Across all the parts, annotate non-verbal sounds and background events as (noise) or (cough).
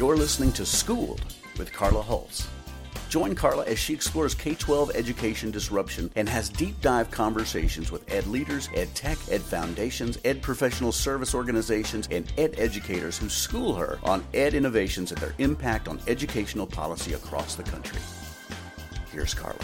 You're listening to Schooled with Carla Hulse. Join Carla as she explores K 12 education disruption and has deep dive conversations with ed leaders, ed tech, ed foundations, ed professional service organizations, and ed educators who school her on ed innovations and their impact on educational policy across the country. Here's Carla.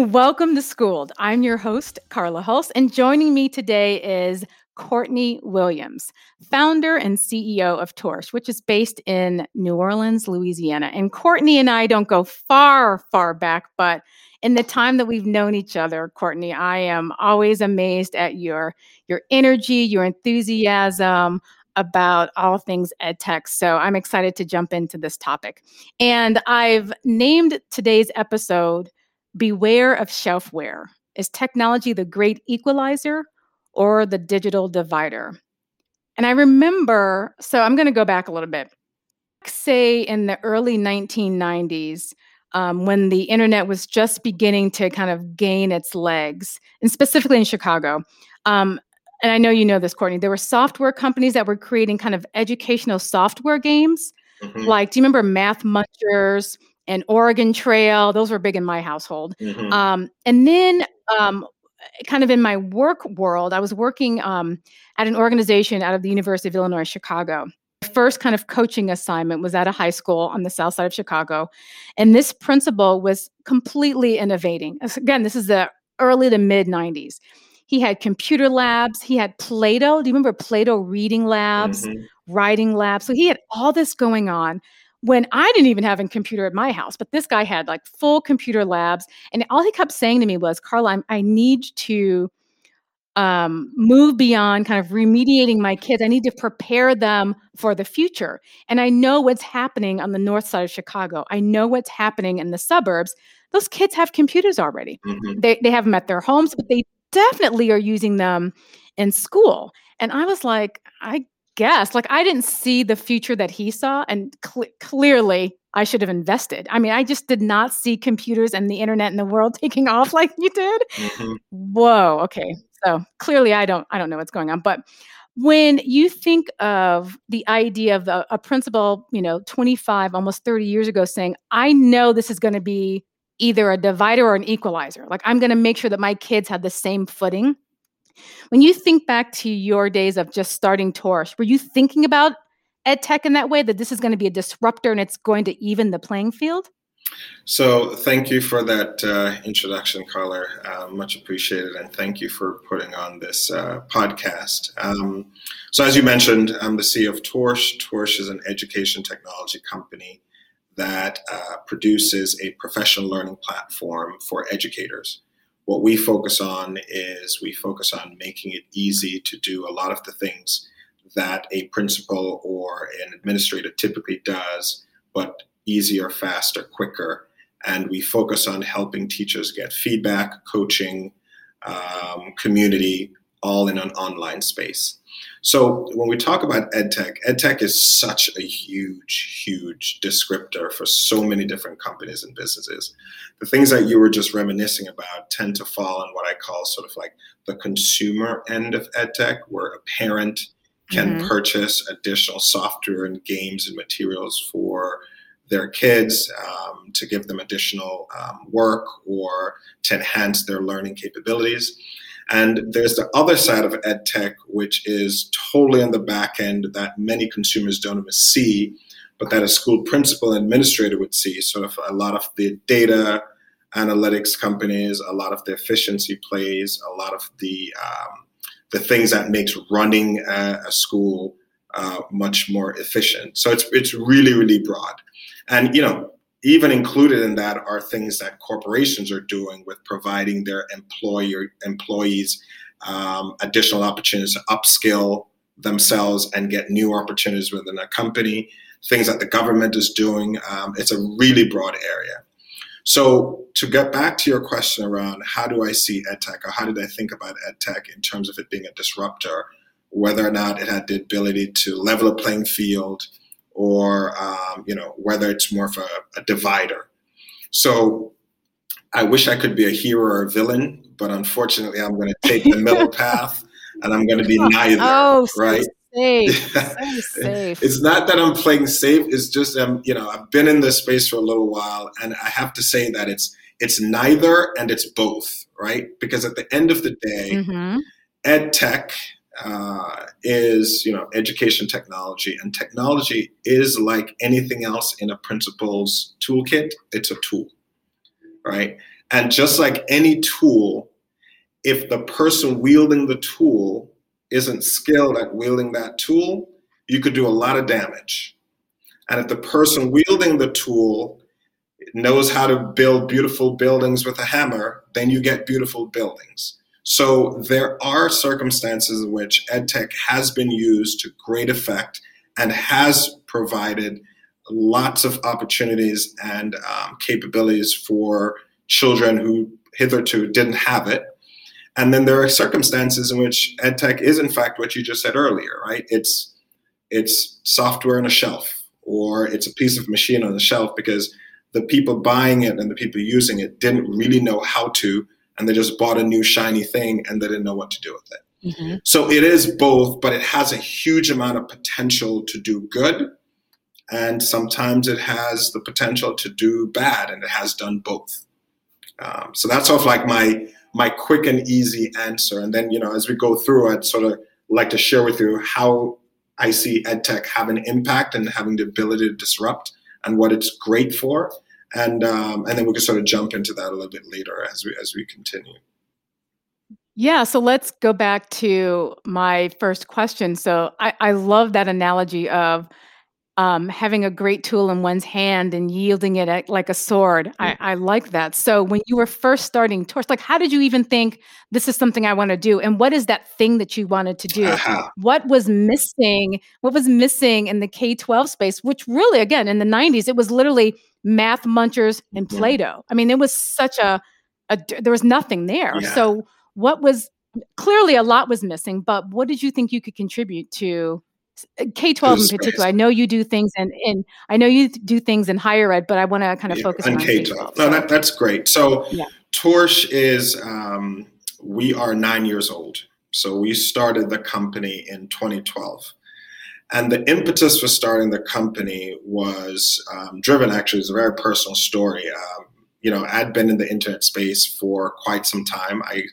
Welcome to Schooled. I'm your host, Carla Hulse, and joining me today is Courtney Williams, founder and CEO of TORSH, which is based in New Orleans, Louisiana. And Courtney and I don't go far, far back, but in the time that we've known each other, Courtney, I am always amazed at your your energy, your enthusiasm about all things ed tech. So I'm excited to jump into this topic. And I've named today's episode Beware of shelfware. Is technology the great equalizer or the digital divider? And I remember, so I'm going to go back a little bit. Say in the early 1990s, um, when the internet was just beginning to kind of gain its legs, and specifically in Chicago. Um, and I know you know this, Courtney, there were software companies that were creating kind of educational software games. Mm-hmm. Like, do you remember Math Munchers? And Oregon Trail. Those were big in my household. Mm-hmm. Um, and then, um, kind of in my work world, I was working um, at an organization out of the University of Illinois Chicago. First kind of coaching assignment was at a high school on the south side of Chicago. And this principal was completely innovating. Again, this is the early to mid 90s. He had computer labs, he had PLATO. Do you remember PLATO reading labs, mm-hmm. writing labs? So he had all this going on when I didn't even have a computer at my house, but this guy had like full computer labs. And all he kept saying to me was, Carla, I'm, i need to um, move beyond kind of remediating my kids. I need to prepare them for the future. And I know what's happening on the north side of Chicago. I know what's happening in the suburbs. Those kids have computers already. Mm-hmm. They, they have them at their homes, but they definitely are using them in school. And I was like, I guess. Like I didn't see the future that he saw, and cl- clearly I should have invested. I mean, I just did not see computers and the internet and the world (laughs) taking off like you did. Mm-hmm. Whoa. Okay. So clearly, I don't. I don't know what's going on, but. When you think of the idea of a, a principal, you know, 25, almost 30 years ago saying, I know this is going to be either a divider or an equalizer. Like, I'm going to make sure that my kids have the same footing when you think back to your days of just starting TORSH, were you thinking about ed tech in that way that this is going to be a disruptor and it's going to even the playing field? So, thank you for that uh, introduction, Carla. Uh, much appreciated, and thank you for putting on this uh, podcast. Um, so, as you mentioned, I'm the CEO of TORSH. TORSH is an education technology company that uh, produces a professional learning platform for educators. What we focus on is we focus on making it easy to do a lot of the things that a principal or an administrator typically does, but easier, faster, quicker. And we focus on helping teachers get feedback, coaching, um, community, all in an online space. So when we talk about edtech, edtech is such a huge, huge descriptor for so many different companies and businesses. The things that you were just reminiscing about tend to fall on what I call sort of like the consumer end of edtech, where a parent can mm-hmm. purchase additional software and games and materials for their kids um, to give them additional um, work or to enhance their learning capabilities. And there's the other side of ed tech, which is totally on the back end that many consumers don't even see, but that a school principal administrator would see. Sort of a lot of the data analytics companies, a lot of the efficiency plays, a lot of the um, the things that makes running a, a school uh, much more efficient. So it's it's really really broad, and you know even included in that are things that corporations are doing with providing their employer employees um, additional opportunities to upskill themselves and get new opportunities within a company. Things that the government is doing. Um, it's a really broad area. So to get back to your question around how do I see edtech or how did I think about edtech in terms of it being a disruptor, whether or not it had the ability to level a playing field, or um, you know whether it's more of a, a divider. So I wish I could be a hero or a villain, but unfortunately, I'm going to take the middle (laughs) path, and I'm going to be neither. Oh, right. Safe. (laughs) So safe. it's not that I'm playing safe. It's just um, you know, I've been in this space for a little while, and I have to say that it's it's neither and it's both, right? Because at the end of the day, mm-hmm. ed tech uh, is you know education technology, and technology is like anything else in a principal's toolkit. It's a tool, right? And just like any tool, if the person wielding the tool isn't skilled at wielding that tool, you could do a lot of damage. And if the person wielding the tool knows how to build beautiful buildings with a hammer, then you get beautiful buildings. So there are circumstances in which EdTech has been used to great effect and has provided lots of opportunities and um, capabilities for children who hitherto didn't have it. And then there are circumstances in which EdTech is in fact what you just said earlier, right? It's it's software on a shelf or it's a piece of machine on the shelf because the people buying it and the people using it didn't really know how to, and they just bought a new shiny thing and they didn't know what to do with it. Mm-hmm. So it is both, but it has a huge amount of potential to do good. And sometimes it has the potential to do bad, and it has done both. Um, so that's sort of like my my quick and easy answer. And then, you know, as we go through, I'd sort of like to share with you how I see EdTech having an impact and having the ability to disrupt and what it's great for. And um, and then we can sort of jump into that a little bit later as we as we continue. Yeah, so let's go back to my first question. So I, I love that analogy of um, having a great tool in one's hand and yielding it at, like a sword. I, I, like that. So when you were first starting TORSH, like how did you even think this is something I want to do? And what is that thing that you wanted to do? Uh-huh. What was missing? What was missing in the K 12 space, which really, again, in the 90s, it was literally math munchers and PLATO. I mean, it was such a, a there was nothing there. Yeah. So what was clearly a lot was missing, but what did you think you could contribute to K twelve in particular. I know you do things and in I know you do things in higher ed, but I want to kind of yeah, focus on K twelve. No, that, that's great. So yeah. TORSH is um, we are nine years old. So we started the company in 2012. And the impetus for starting the company was um, driven actually, it's a very personal story. Um, you know, I'd been in the internet space for quite some time. I,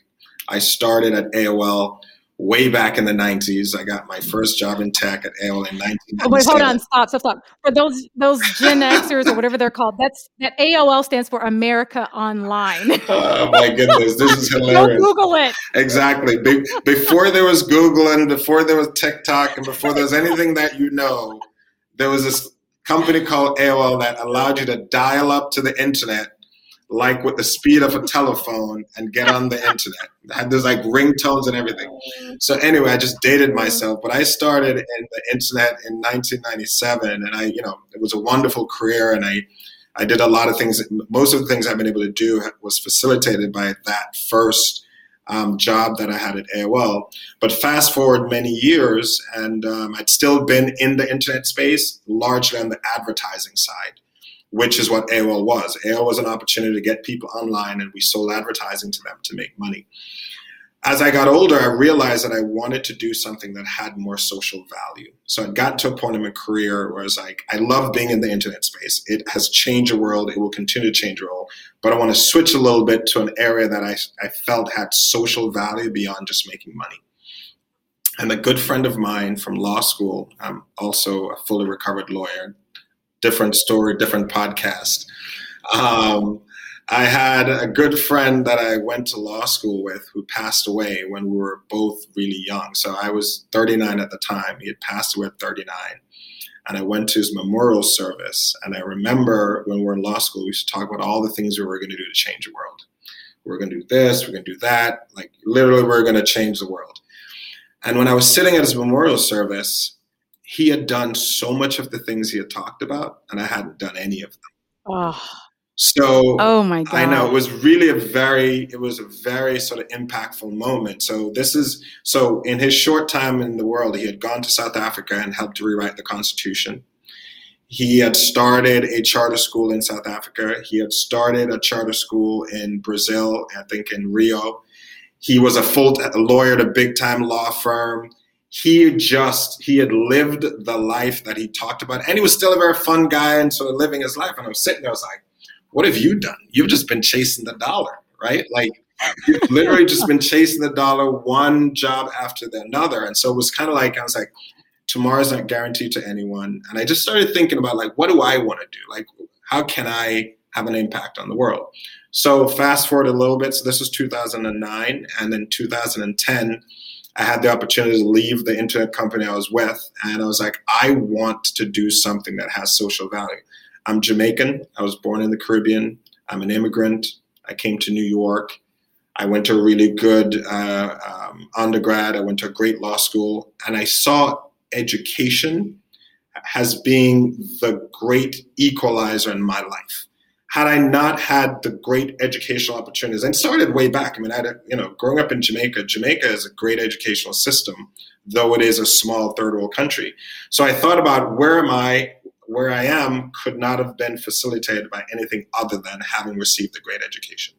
I started at AOL way back in the 90s. I got my first job in tech at AOL in 1997. Oh, wait, hold on, stop, stop, stop. For those those Gen Xers or whatever they're called, that's that AOL stands for America Online. (laughs) oh my goodness, this is hilarious. Go Google it. Exactly. Be- before there was Google and before there was TikTok and before there was anything that you know, there was this company called AOL that allowed you to dial up to the internet like with the speed of a telephone and get on the internet. those like ringtones and everything. So anyway, I just dated myself, but I started in the internet in 1997 and I, you know, it was a wonderful career and I I did a lot of things. Most of the things I've been able to do was facilitated by that first um, job that I had at AOL. But fast forward many years, and um, I'd still been in the internet space, largely on the advertising side which is what AOL was. AOL was an opportunity to get people online, and we sold advertising to them to make money. As I got older, I realized that I wanted to do something that had more social value. So I got to a point in my career where I was like, I love being in the internet space. It has changed the world. It will continue to change the world. But I want to switch a little bit to an area that I, I felt had social value beyond just making money. And a good friend of mine from law school, I'm also a fully recovered lawyer, different story, different podcast. Um, I had a good friend that I went to law school with who passed away when we were both really young. So I was 39 at the time. He had passed away at 39. And I went to his memorial service. And I remember when we were in law school, we used to talk about all the things we were going to do to change the world. We're going to do this, we're going to do that. Like literally, we're going to change the world. And when I was sitting at his memorial service, he had done so much of the things he had talked about, and I hadn't done any of them. Oh. So, oh my god, I know it was really a very, it was a very sort of impactful moment. So this is so in his short time in the world, he had gone to South Africa and helped to rewrite the Constitution. He had started a charter school in South Africa. He had started a charter school in Brazil, I think in Rio. He was a full lawyer at a big time law firm. He just he had lived the life that he talked about, and he was still a very fun guy and sort of living his life. And I was sitting there, I was like, "What have you done? You've just been chasing the dollar, right? Like you've (laughs) literally just been chasing the dollar, one job after the another." And so it was kind of like I was like, "Tomorrow's not guaranteed to anyone." And I just started thinking about like, what do I want to do? Like, how can I have an impact on the world? So fast forward a little bit. So this was 2009, and then 2010, I had the opportunity to leave the internet company I was with, and I was like, I want to do something that has social value. I'm Jamaican. I was born in the Caribbean. I'm an immigrant. I came to New York. I went to a really good uh, um, undergrad. I went to a great law school, and I saw education as being the great equalizer in my life had I not had the great educational opportunities, and started way back. I mean, I had, a, you know, growing up in Jamaica, Jamaica is a great educational system, though it is a small third world country. So I thought about where am I, where I am could not have been facilitated by anything other than having received a great education.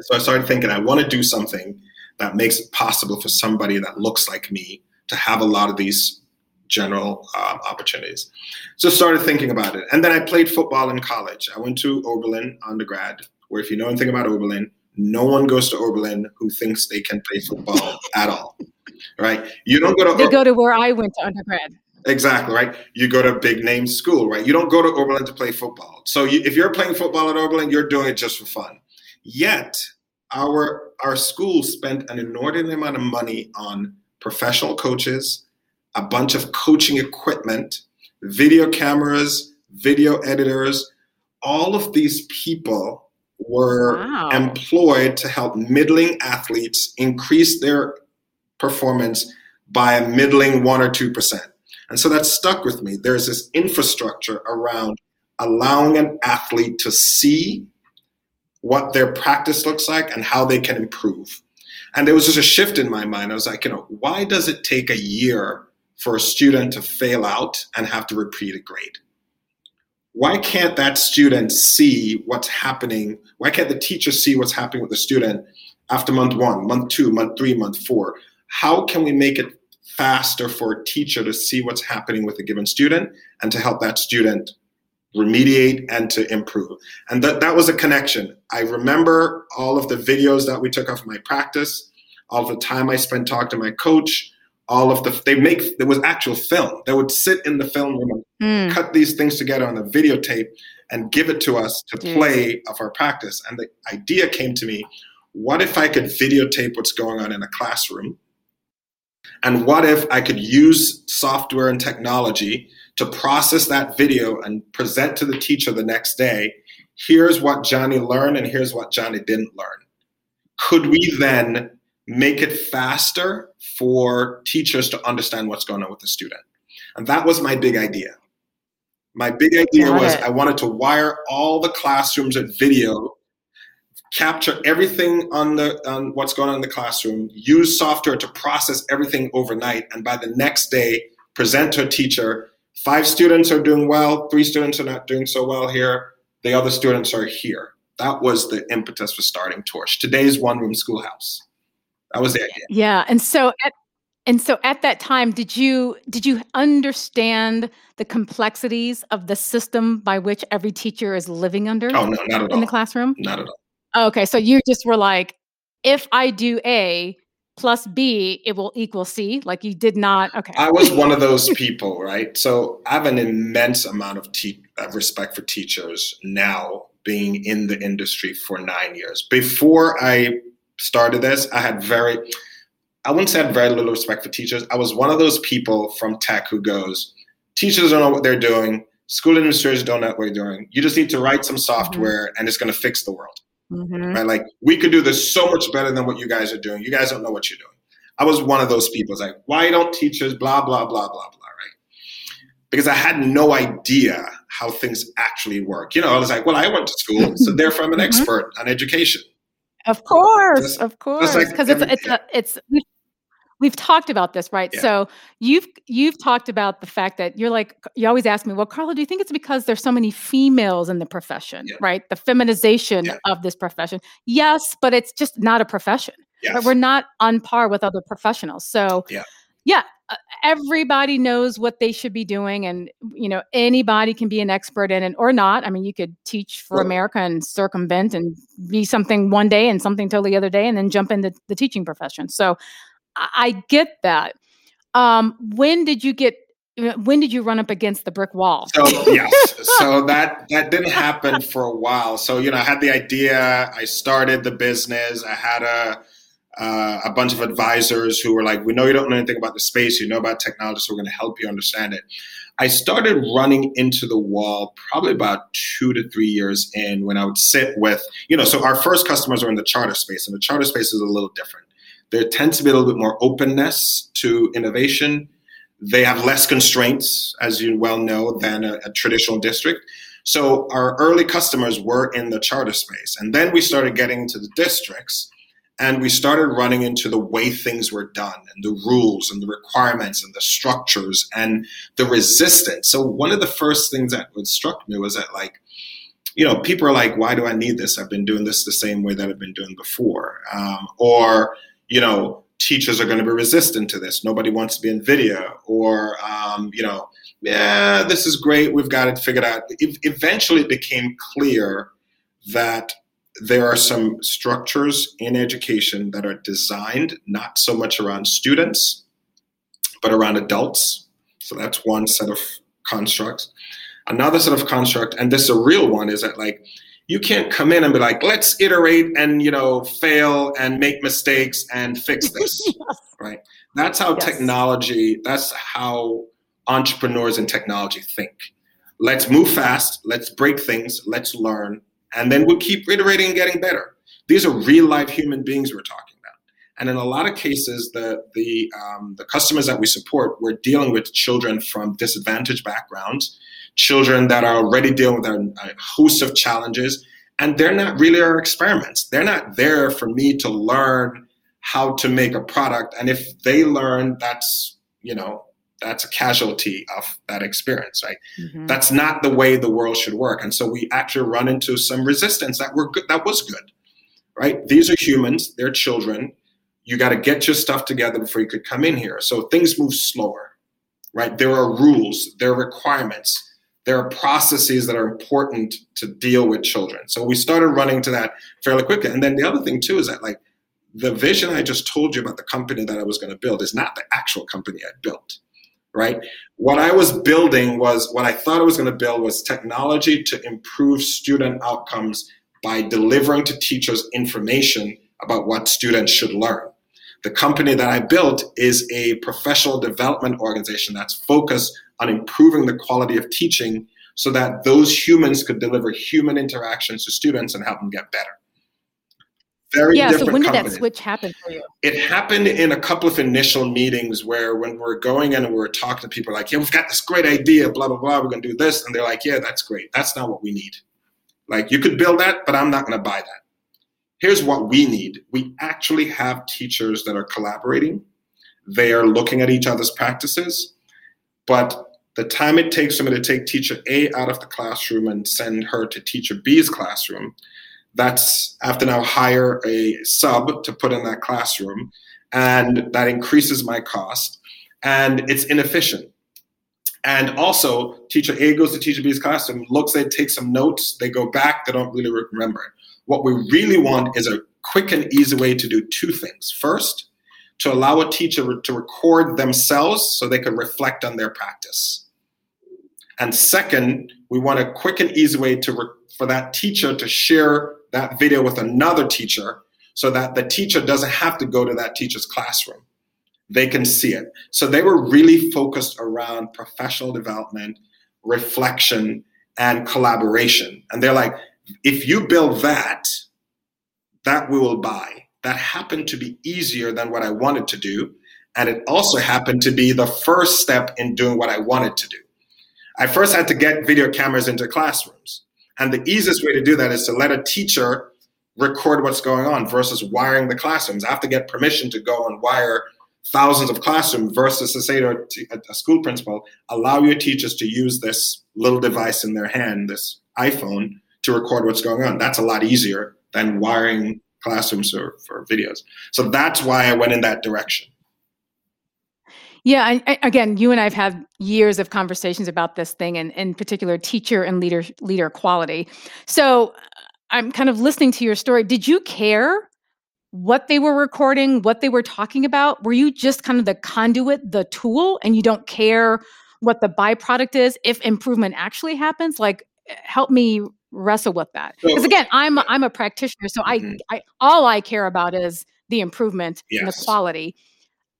So I started thinking, I want to do something that makes it possible for somebody that looks like me to have a lot of these general uh, opportunities. So started thinking about it. And then I played football in college. I went to Oberlin undergrad, where if you know anything about Oberlin, no one goes to Oberlin who thinks they can play football (laughs) at all. Right? You don't go to They go to where I went to undergrad. Exactly, right? You go to a big name school, right? You don't go to Oberlin to play football. So you, if you're playing football at Oberlin, you're doing it just for fun. Yet, our our school spent an inordinate amount of money on professional coaches, a bunch of coaching equipment, video cameras, video editors. All of these people were wow. employed to help middling athletes increase their performance by a middling one or two percent. And so that stuck with me. There's this infrastructure around allowing an athlete to see what their practice looks like and how they can improve. And there was just a shift in my mind. I was like, you know, why does it take a year for a student to fail out and have to repeat a grade? Why can't that student see what's happening? Why can't the teacher see what's happening with the student after month one, month two, month three, month four? How can we make it faster for a teacher to see what's happening with a given student and to help that student remediate and to improve? And that, that was a connection. I remember all of the videos that we took of my practice, all of the time I spent talking to my coach, all of the they make there was actual film. They would sit in the film room and mm. cut these things together on a videotape and give it to us to play of our practice. And the idea came to me: what if I could videotape what's going on in a classroom? And what if I could use software and technology to process that video and present to the teacher the next day? Here's what Johnny learned, and here's what Johnny didn't learn. Could we then make it faster for teachers to understand what's going on with the student. And that was my big idea. My big idea Got was it. I wanted to wire all the classrooms at video, capture everything on the on what's going on in the classroom, use software to process everything overnight, and by the next day present to a teacher. Five students are doing well, three students are not doing so well here. The other students are here. That was the impetus for starting TORSH. Today's one room schoolhouse. That was the idea. Yeah, and so at and so at that time, did you did you understand the complexities of the system by which every teacher is living under? Oh no, not at in all. the classroom. Not at all. Oh, okay, so you just were like, if I do A plus B, it will equal C. Like you did not. Okay. I was one of those people, right? So I have an immense amount of te- respect for teachers now, being in the industry for nine years. Before I started this, I had very, I wouldn't say I had very little respect for teachers. I was one of those people from tech who goes, teachers don't know what they're doing. School administrators don't know what they're doing. You just need to write some software mm-hmm. and it's going to fix the world. Mm-hmm. Right? Like we could do this so much better than what you guys are doing. You guys don't know what you're doing. I was one of those people. It's like, why don't teachers blah, blah, blah, blah, blah, right? Because I had no idea how things actually work. You know, I was like, well, I went to school, so therefore I'm an mm-hmm. expert on education. Of course, just, of course, because like it's it's a, it's we've talked about this, right? Yeah. So you've you've talked about the fact that you're like you always ask me, well, Carla, do you think it's because there's so many females in the profession, yeah. right? The feminization yeah. of this profession. Yes, but it's just not a profession. Yes. But we're not on par with other professionals. So yeah. Uh, everybody knows what they should be doing and you know anybody can be an expert in it or not i mean you could teach for america and circumvent and be something one day and something totally the other day and then jump into the teaching profession so I get that. Um, when did you get? When did you run up against the brick wall? So yes, so that that didn't happen for a while. So you know, I had the idea. I started the business. I had a uh, a bunch of advisors who were like, "We know you don't know anything about the space. You know about technology, so we're going to help you understand it." I started running into the wall probably about two to three years in when I would sit with, you know, so our first customers were in the charter space, and the charter space is a little different. There tends to be a little bit more openness to innovation. They have less constraints, as you well know, than a, a traditional district. So our early customers were in the charter space. And then we started getting into the districts and we started running into the way things were done and the rules and the requirements and the structures and the resistance. So one of the first things that struck me was that like, you know, people are like, why do I need this? I've been doing this the same way that I've been doing before. Um, or you know, teachers are going to be resistant to this. Nobody wants to be in video, or um, you know, yeah, this is great. We've got it figured out. It, eventually, it became clear that there are some structures in education that are designed not so much around students, but around adults. So that's one set of constructs. Another set of construct, and this is a real one, is that like you can't come in and be like, let's iterate and you know fail and make mistakes and fix (laughs) this, yes. right? That's how yes. technology. That's how entrepreneurs in technology think. Let's move fast. Let's break things. Let's learn, and then we'll keep iterating and getting better. These are real life human beings we're talking about, and in a lot of cases, the the um, the customers that we support, we're dealing with children from disadvantaged backgrounds children that are already dealing with a, host of challenges, and they're not really our experiments. They're not there for me to learn how to make a product. And if they learn, that's, you know, that's a casualty of that experience, right? Mm-hmm. That's not the way the world should work. And so we actually run into some resistance that were good, that was good, right? These are humans, they're children. You got to get your stuff together before you could come in here. So things move slower, right? There are rules, there are requirements there are processes that are important to deal with children. So we started running to that fairly quickly. And then the other thing too is that like the vision I just told you about the company that I was going to build is not the actual company I built. Right? What I was building was what I thought I was going to build was technology to improve student outcomes by delivering to teachers information about what students should learn. The company that I built is a professional development organization that's focused on improving the quality of teaching so that those humans could deliver human interactions to students and help them get better. Very yeah, so when did company. that switch happen for you? It happened in a couple of initial meetings where when we're going in and we're talking to people like, yeah, we've got this great idea, blah, blah, blah, we're gonna do this. And they're like, yeah, that's great. That's not what we need. Like you could build that, but I'm not gonna buy that. Here's what we need. We actually have teachers that are collaborating. They are looking at each other's practices, but the time it takes for me to take teacher A out of the classroom and send her to teacher B's classroom, that's I have to now hire a sub to put in that classroom, and that increases my cost, and it's inefficient. And also, teacher A goes to teacher B's classroom, looks they take some notes, they go back, they don't really remember it. What we really want is a quick and easy way to do two things. First, to allow a teacher to record themselves so they can reflect on their practice. And second, we want a quick and easy way to re- for that teacher to share that video with another teacher so that the teacher doesn't have to go to that teacher's classroom. They can see it. So they were really focused around professional development, reflection, and collaboration. And they're like, if you build that, that we will buy. That happened to be easier than what I wanted to do. And it also happened to be the first step in doing what I wanted to do. I first had to get video cameras into classrooms. And the easiest way to do that is to let a teacher record what's going on versus wiring the classrooms. I have to get permission to go and wire thousands of classrooms versus to say to a, school principal, allow your teachers to use this little device in their hand, this iPhone, to record what's going on. That's a lot easier than wiring classrooms for, for videos. So that's why I went in that direction. Yeah, I, I, again, you and I have had years of conversations about this thing, and in particular, teacher and leader leader quality. So I'm kind of listening to your story. Did you care what they were recording, what they were talking about? Were you just kind of the conduit, the tool, and you don't care what the byproduct is if improvement actually happens? Like, help me wrestle with that because again, I'm I'm a practitioner, so mm-hmm. I, I all I care about is the improvement yes. and the quality.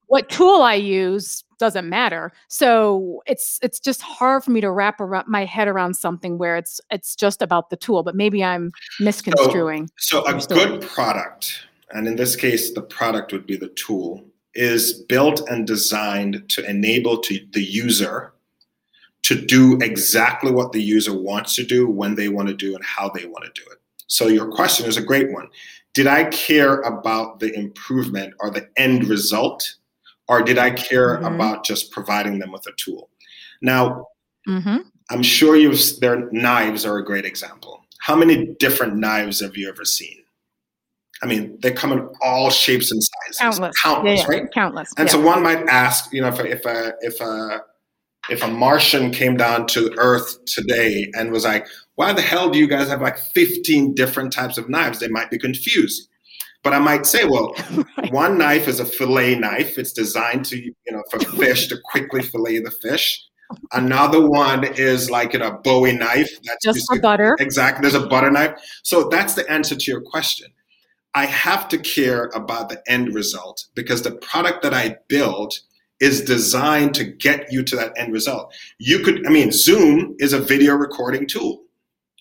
What tool I use doesn't matter. So it's it's just hard for me to wrap around my head around something where it's it's just about the tool, but maybe I'm misconstruing. So, so a good product and in this case, the product would be the tool, is built and designed to enable to the user to do exactly what the user wants to do when they want to do and how they want to do it. So your question is a great one. Did I care about the improvement or the end result, or did I care mm-hmm. about just providing them with a tool? Now, mm-hmm. I'm sure you've their knives are a great example. How many different knives have you ever seen? I mean, they come in all shapes and sizes. Countless. Countless, yeah, yeah. right? Countless. And yeah. so one might ask, you know, if a, if a if a if a Martian came down to Earth today and was like, "Why the hell do you guys have like 15 different types of knives?" They might be confused. But I might say, well, (laughs) right. one knife is a fillet knife. It's designed to, you know, for fish to quickly fillet the fish. Another one is like you know, a Bowie knife. That's just, just for butter. Exactly. There's a butter knife. So that's the answer to your question. I have to care about the end result because the product that I build is designed to get you to that end result. You could, I mean, Zoom is a video recording tool,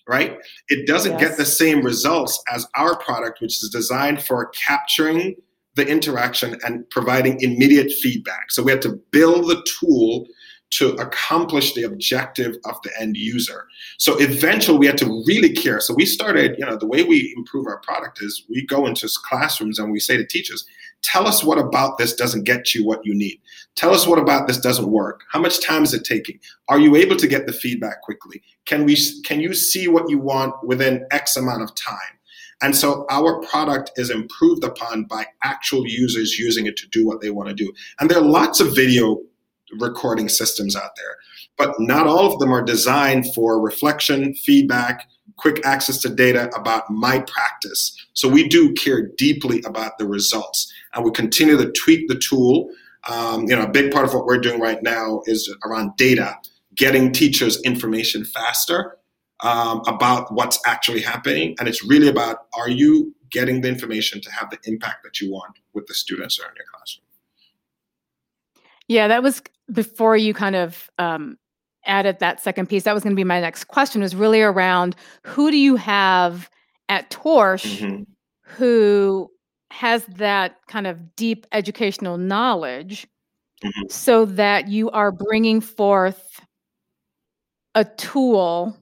right? It doesn't yes. get the same results as our product, which is designed for capturing the interaction and providing immediate feedback. So we had to build the tool to accomplish the objective of the end user. So eventually we had to really care. So we started, you know, the way we improve our product is we go into classrooms and we say to teachers, tell us what about this doesn't get you what you need. Tell us what about this doesn't work. How much time is it taking? Are you able to get the feedback quickly? Can we can you see what you want within X amount of time? And so our product is improved upon by actual users using it to do what they want to do. And there are lots of video recording systems out there. But not all of them are designed for reflection, feedback, quick access to data about my practice. So we do care deeply about the results, and we continue to tweak the tool. Um, you know, a big part of what we're doing right now is around data, getting teachers information faster um, about what's actually happening, and it's really about are you getting the information to have the impact that you want with the students that are in your classroom. Yeah, that was before you kind of um, added that second piece. That was going to be my next question. Was really around who do you have at TORSH mm-hmm. who has that kind of deep educational knowledge, mm-hmm. so that you are bringing forth a tool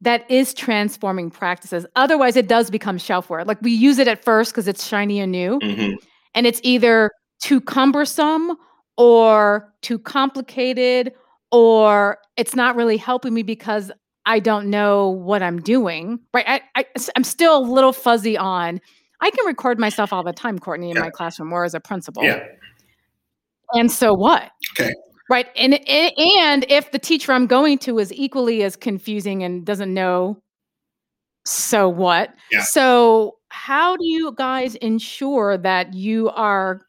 that is transforming practices. Otherwise, it does become shelfware. Like we use it at first because it's shiny and new, mm-hmm. and it's either too cumbersome or too complicated or it's not really helping me because I don't know what I'm doing. Right. I, I am still a little fuzzy on I can record myself all the time, Courtney, in yeah. my classroom or as a principal. Yeah. And so what? Okay. Right. And and if the teacher I'm going to is equally as confusing and doesn't know, so what? Yeah. So how do you guys ensure that you are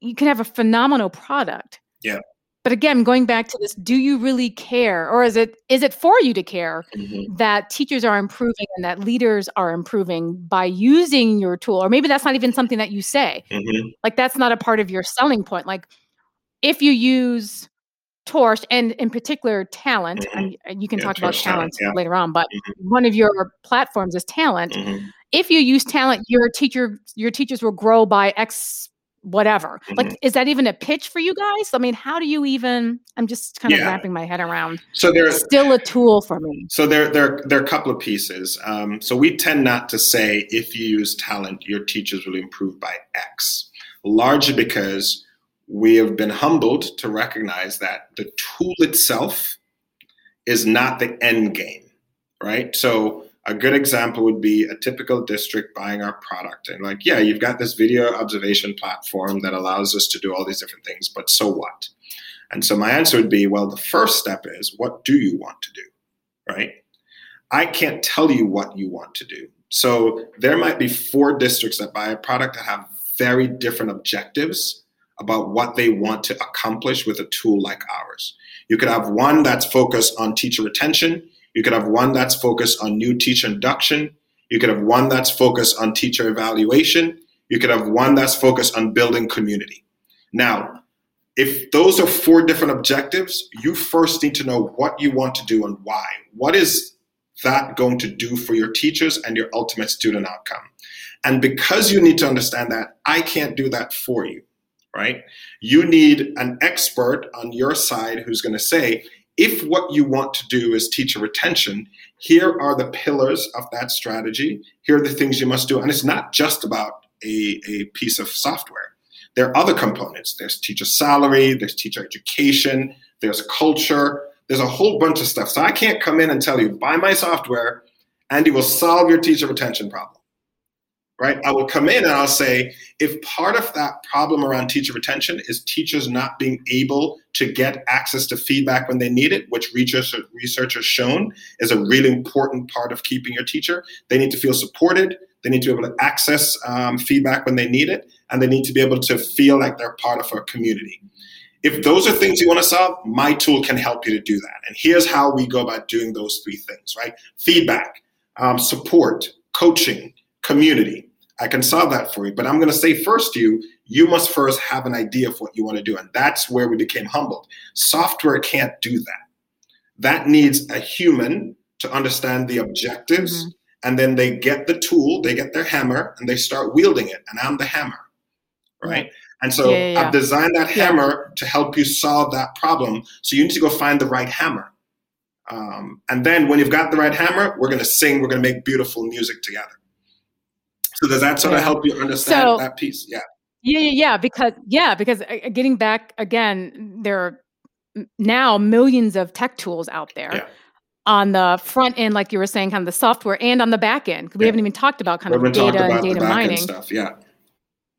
you can have a phenomenal product. Yeah. But again, going back to this, do you really care, or is it is it for you to care mm-hmm. that teachers are improving and that leaders are improving by using your tool? Or maybe that's not even something that you say. Mm-hmm. Like that's not a part of your selling point. Like if you use TORSH and in particular talent, mm-hmm. and you can yeah, talk about talent, talent yeah. later on, but mm-hmm. one of your platforms is talent. Mm-hmm. If you use talent, your teacher your teachers will grow by X whatever. Mm-hmm. Like, is that even a pitch for you guys? I mean, how do you even? I'm just kind of yeah. wrapping my head around. So there's still a tool for me. So there, there, there are a couple of pieces. Um, so we tend not to say if you use talent, your teachers will improve by X. largely because we have been humbled to recognize that the tool itself is not the end game, right? So a good example would be a typical district buying our product and like, yeah, you've got this video observation platform that allows us to do all these different things, but so what? And so my answer would be, well, the first step is what do you want to do? Right? I can't tell you what you want to do. So there might be four districts that buy a product that have very different objectives about what they want to accomplish with a tool like ours. You could have one that's focused on teacher retention. You could have one that's focused on new teacher induction. You could have one that's focused on teacher evaluation. You could have one that's focused on building community. Now, if those are four different objectives, you first need to know what you want to do and why. What is that going to do for your teachers and your ultimate student outcome? And because you need to understand that, I can't do that for you, right? You need an expert on your side who's going to say, if what you want to do is teacher retention, here are the pillars of that strategy. Here are the things you must do. And it's not just about a, a piece of software. There are other components. There's teacher salary, there's teacher education, there's culture, there's a whole bunch of stuff. So I can't come in and tell you, buy my software and it will solve your teacher retention problem right? I will come in and I'll say, if part of that problem around teacher retention is teachers not being able to get access to feedback when they need it, which research, research has shown is a really important part of keeping your teacher, they need to feel supported. They need to be able to access um, feedback when they need it, and they need to be able to feel like they're part of a community. If those are things you want to solve, my tool can help you to do that. And here's how we go about doing those three things, right? Feedback, um, support, coaching, community. I can solve that for you. But I'm going to say first to you, you must first have an idea of what you want to do. And that's where we became humbled. Software can't do that. That needs a human to understand the objectives. Mm-hmm. And then they get the tool, they get their hammer, and they start wielding it. And I'm the hammer. Right. And so yeah, yeah, I've designed that hammer to help you solve that problem. So you need to go find the right hammer. Um, and then when you've got the right hammer, we're going to sing, we're going to make beautiful music together. So does that sort of help you understand so, that piece? Yeah. Yeah, yeah, yeah. Because yeah, because uh, getting back again, there are now millions of tech tools out there. Yeah. On the front end, like you were saying, kind of the software, and on the back end, we yeah. haven't even talked about kind of data and data mining stuff. Yeah,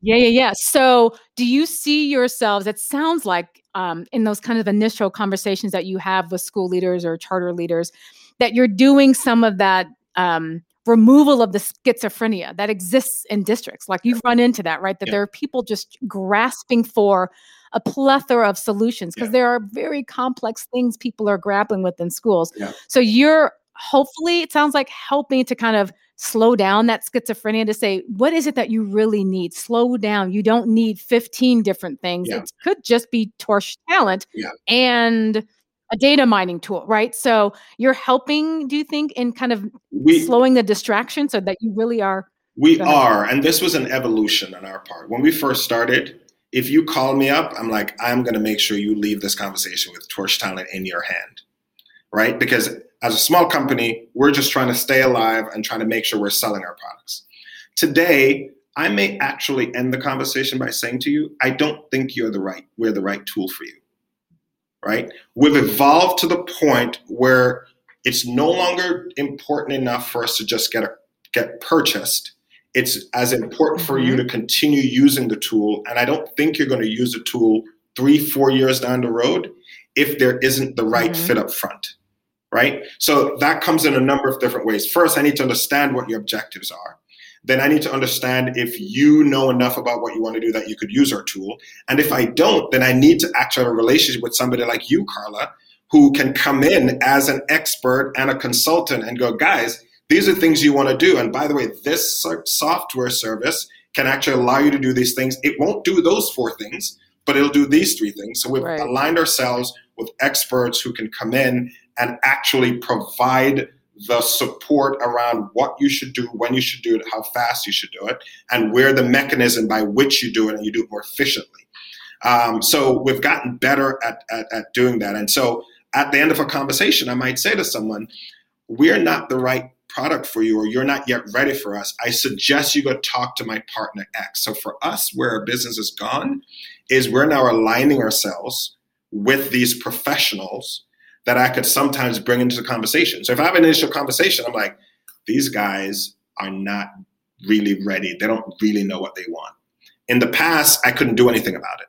yeah, yeah, yeah. So, do you see yourselves? It sounds like um, in those kind of initial conversations that you have with school leaders or charter leaders, that you're doing some of that um, removal of the schizophrenia that exists in districts. Like you've run into that, right? That yeah. there are people just grasping for a plethora of solutions because yeah. there are very complex things people are grappling with in schools. Yeah. So you're hopefully, it sounds like helping to kind of slow down that schizophrenia to say, what is it that you really need? Slow down. You don't need 15 different things. It could just be TORSH talent and a data mining tool, right? So you're helping, do you think, in kind of we, slowing the distraction so that you really are? We are. And this was an evolution on our part. When we first started, if you call me up, I'm like, I'm going to make sure you leave this conversation with TORSH Talent in your hand, right? Because as a small company, we're just trying to stay alive and trying to make sure we're selling our products. Today, I may actually end the conversation by saying to you, I don't think you're the right, we're the right tool for you. Right? We've evolved to the point where it's no longer important enough for us to just get a, get purchased. It's as important for you mm-hmm. to continue using the tool. And I don't think you're going to use a tool three, four years down the road if there isn't the right mm-hmm. fit up front right? So that comes in a number of different ways. First, I need to understand what your objectives are. Then I need to understand if you know enough about what you want to do that you could use our tool. And if I don't, then I need to actually have a relationship with somebody like you, Carla, who can come in as an expert and a consultant and go, guys, these are things you want to do. And by the way, this software service can actually allow you to do these things. It won't do those four things, but it'll do these three things. So we've right. aligned ourselves with experts who can come in and actually provide the support around what you should do, when you should do it, how fast you should do it, and where the mechanism by which you do it and you do it more efficiently. Um, so we've gotten better at, at, at doing that. And so at the end of a conversation, I might say to someone, we're not the right product for you or you're not yet ready for us, I suggest you go talk to my partner X. So for us, where our business has gone is we're now aligning ourselves with these professionals that I could sometimes bring into the conversation. So if I have an initial conversation, I'm like, these guys are not really ready. They don't really know what they want. In the past, I couldn't do anything about it.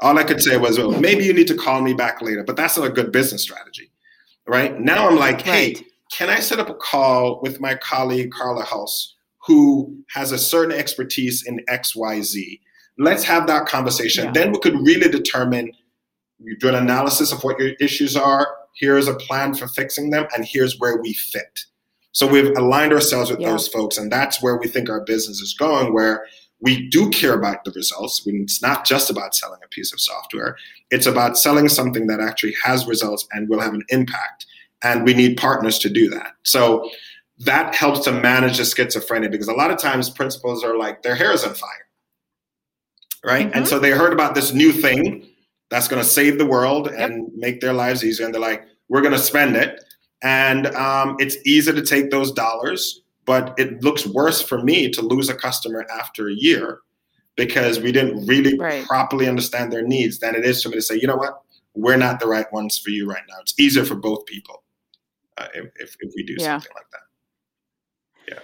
All I could say was, well, maybe you need to call me back later, but that's not a good business strategy. Right now, I'm like, hey, can I set up a call with my colleague, Carla Hulse, who has a certain expertise in XYZ? Let's have that conversation. Yeah. Then we could really determine you do an analysis of what your issues are. Here's a plan for fixing them, and here's where we fit. So we've aligned ourselves with yeah. those folks, and that's where we think our business is going. Where we do care about the results. It's not just about selling a piece of software. It's about selling something that actually has results and will have an impact. And we need partners to do that. So that helps to manage the schizophrenia because a lot of times principals are like, their hair is on fire. Right. Mm-hmm. And so they heard about this new thing that's going to save the world yep. and make their lives easier. And they're like, we're going to spend it. And um, it's easy to take those dollars, but it looks worse for me to lose a customer after a year because we didn't really right. properly understand their needs than it is for me to say, you know what, we're not the right ones for you right now. It's easier for both people uh, if, if, if, we do yeah. something like that. Yeah.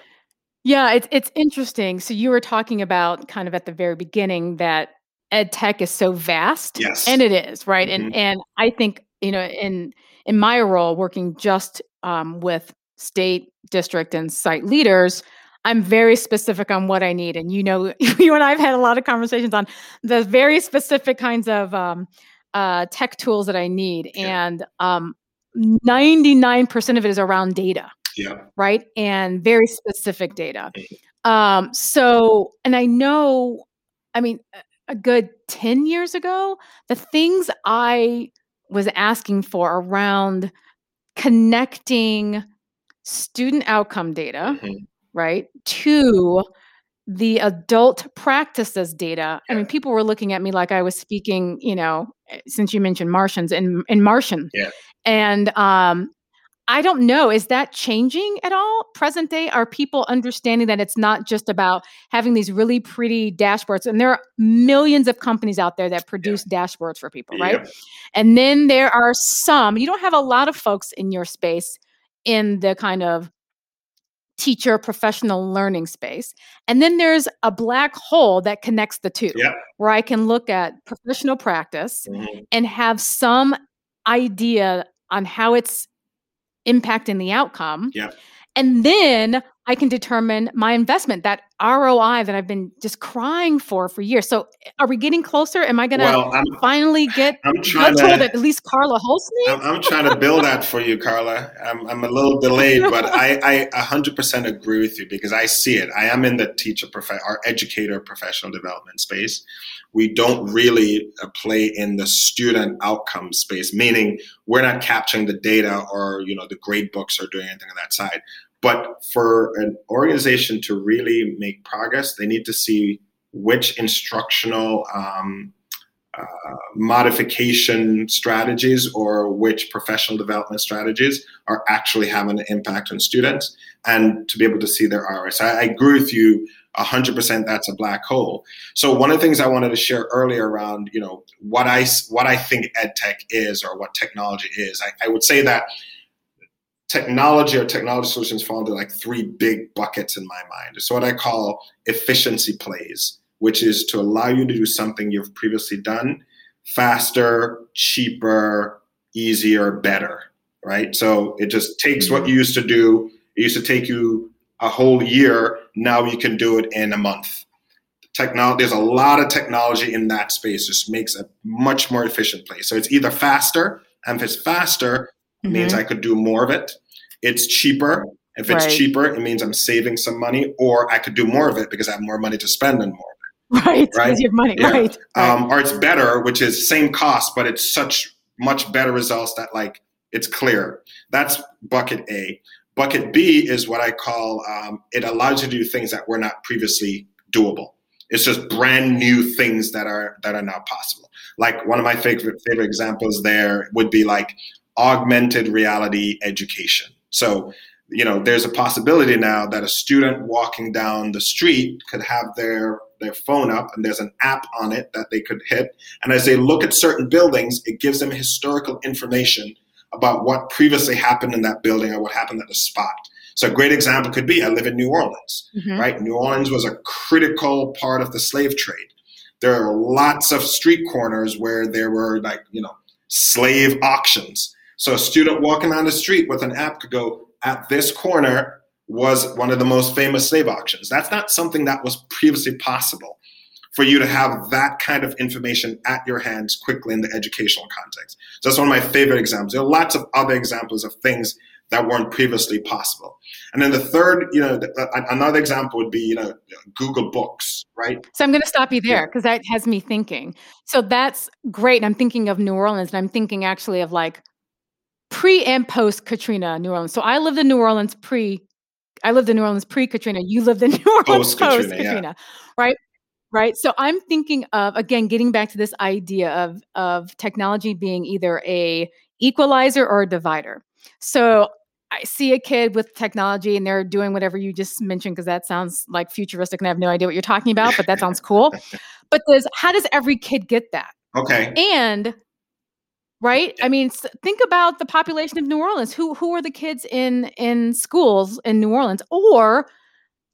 Yeah, it's it's interesting. So you were talking about kind of at the very beginning that ed tech is so vast. Yes. And it is, right? Mm-hmm. And and I think, you know, in in my role working just um, with state, district, and site leaders, I'm very specific on what I need. And you know, (laughs) you and I have had a lot of conversations on the very specific kinds of um, uh, tech tools that I need. Yeah. And um, 99% of it is around data. Yeah. Right. And very specific data. Mm-hmm. Um, so, and I know, I mean, a good 10 years ago, the things I was asking for around connecting student outcome data, mm-hmm. right, to the adult practices data. Yeah. I mean, people were looking at me like I was speaking, you know, eh, since you mentioned Martians in in Martian. Yeah. And um, I don't know. Is that changing at all? Present day, are people understanding that it's not just about having these really pretty dashboards? And there are millions of companies out there that produce yeah. dashboards for people, right? And then there are some, you don't have a lot of folks in your space in the kind of teacher professional learning space. And then there's a black hole that connects the two, where I can look at professional practice mm-hmm. and have some idea on how it's impacting the outcome. Yeah. And then I can determine my investment, that ROI that I've been just crying for for years. So, are we getting closer? Am I going well, to finally get I'm trying to, that at least Carla Holst I'm, I'm, trying to build that for you, Carla. I'm, I'm a little delayed, but (laughs) I, I 100% agree with you because I see it. I am in the teacher, prof- our educator professional development space we don't really uh, play in the student outcome space, meaning we're not capturing the data or you know the grade books or doing anything on that side. But for an organization to really make progress, they need to see which instructional um, uh, modification strategies or which professional development strategies are actually having an impact on students and to be able to see their ROI. I, I agree with you 100% that's a black hole. So one of the things I wanted to share earlier around, you know, what I what I think ed tech is or what technology is, I, I would say that technology or technology solutions fall into like three big buckets in my mind. It's what I call efficiency plays, which is to allow you to do something you've previously done faster, cheaper, easier, better, right? So it just takes what you used to do. It used to take you a whole year. Now you can do it in a month. Technology, there's a lot of technology in that space. Just makes a much more efficient place. So it's either faster, and if it's faster, mm-hmm. means I could do more of it. It's cheaper. If it's right. cheaper, it means I'm saving some money, or I could do more of it because I have more money to spend on more. Right, right. You have money, yeah. right. Um, or it's better, which is same cost, but it's such much better results that like it's clear. That's bucket A. Bucket B is what I call um, it allows you to do things that were not previously doable. It's just brand new things that are that are now possible. Like one of my favorite favorite examples there would be like augmented reality education. So you know, there's a possibility now that a student walking down the street could have their their phone up and there's an app on it that they could hit. And as they look at certain buildings, it gives them historical information about what previously happened in that building or what happened at the spot. So a great example could be I live in New Orleans, mm-hmm. right? New Orleans was a critical part of the slave trade. There are lots of street corners where there were like, you know, slave auctions. So a student walking on the street with an app could go, at this corner was one of the most famous slave auctions. That's not something that was previously possible for you to have that kind of information at your hands quickly in the educational context. So that's one of my favorite examples. There are lots of other examples of things that weren't previously possible. And then the third, you know, another example would be, you know, Google Books, right? So I'm going to stop you there because yeah. that has me thinking. So that's great. And I'm thinking of New Orleans and I'm thinking actually of like pre and post Katrina New Orleans. So I lived in New Orleans pre I lived in New Orleans pre Katrina. You lived in (laughs) New Orleans post Katrina, yeah. right? Right. So I'm thinking of again getting back to this idea of of technology being either a equalizer or a divider. So I see a kid with technology and they're doing whatever you just mentioned because that sounds like futuristic and I have no idea what you're talking about, but that sounds cool. (laughs) But does how does every kid get that? Okay. And right? I mean think about the population of new orleans. Who who are the kids in in schools in new orleans? Or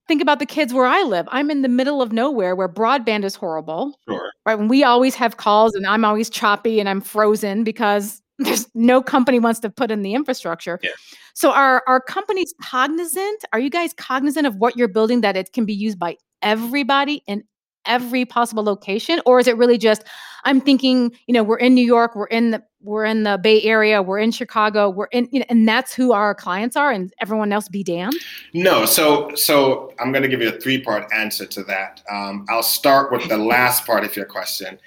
think about the kids where i live. I'm in the middle of nowhere where broadband is horrible sure. right? When we always have calls and i'm always choppy and i'm frozen because (laughs) there's no company wants to put in the infrastructure. Yeah. so are are companies cognizant? Are you guys cognizant of what you're building that it can be used by everybody in every possible location or is it really just i'm thinking you know we're in new york we're in the we're in the bay area we're in chicago we're in you know, and that's who our clients are and everyone else be damned no so so i'm going to give you a three part answer to that um, i'll start with the last part of your question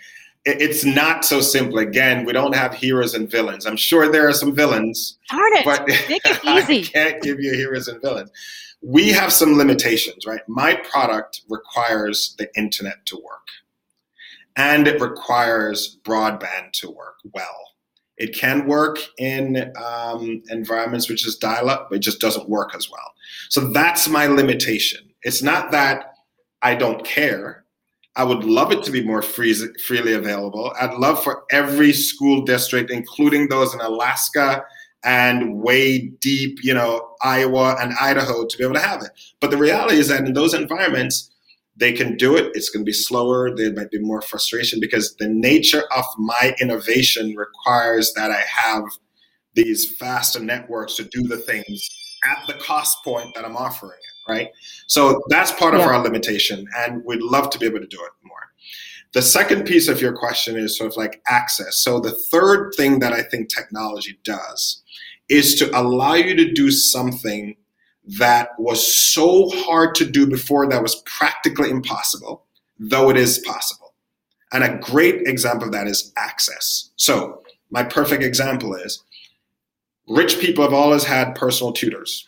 it's not so simple. Again, we don't have heroes and villains. I'm sure there are some villains, Darn it. but Make it (laughs) easy. I can't give you heroes and villains we have some limitations, right? My product requires the internet to work and it requires broadband to work well. It can work in um, environments which is dial up, but it just doesn't work as well. So that's my limitation. It's not that I don't care. I would love it to be more free, freely available. I'd love for every school district, including those in Alaska and way deep, you know, Iowa and Idaho to be able to have it. But the reality is that in those environments, they can do it. It's going to be slower. There might be more frustration because the nature of my innovation requires that I have these faster networks to do the things at the cost point that I'm offering it, right? So that's part of yeah. our limitation, and we'd love to be able to do it more. The second piece of your question is sort of like access. So the third thing that I think technology does is to allow you to do something that was so hard to do before that was practically impossible, though it is possible. And a great example of that is access. So, my perfect example is rich people have always had personal tutors,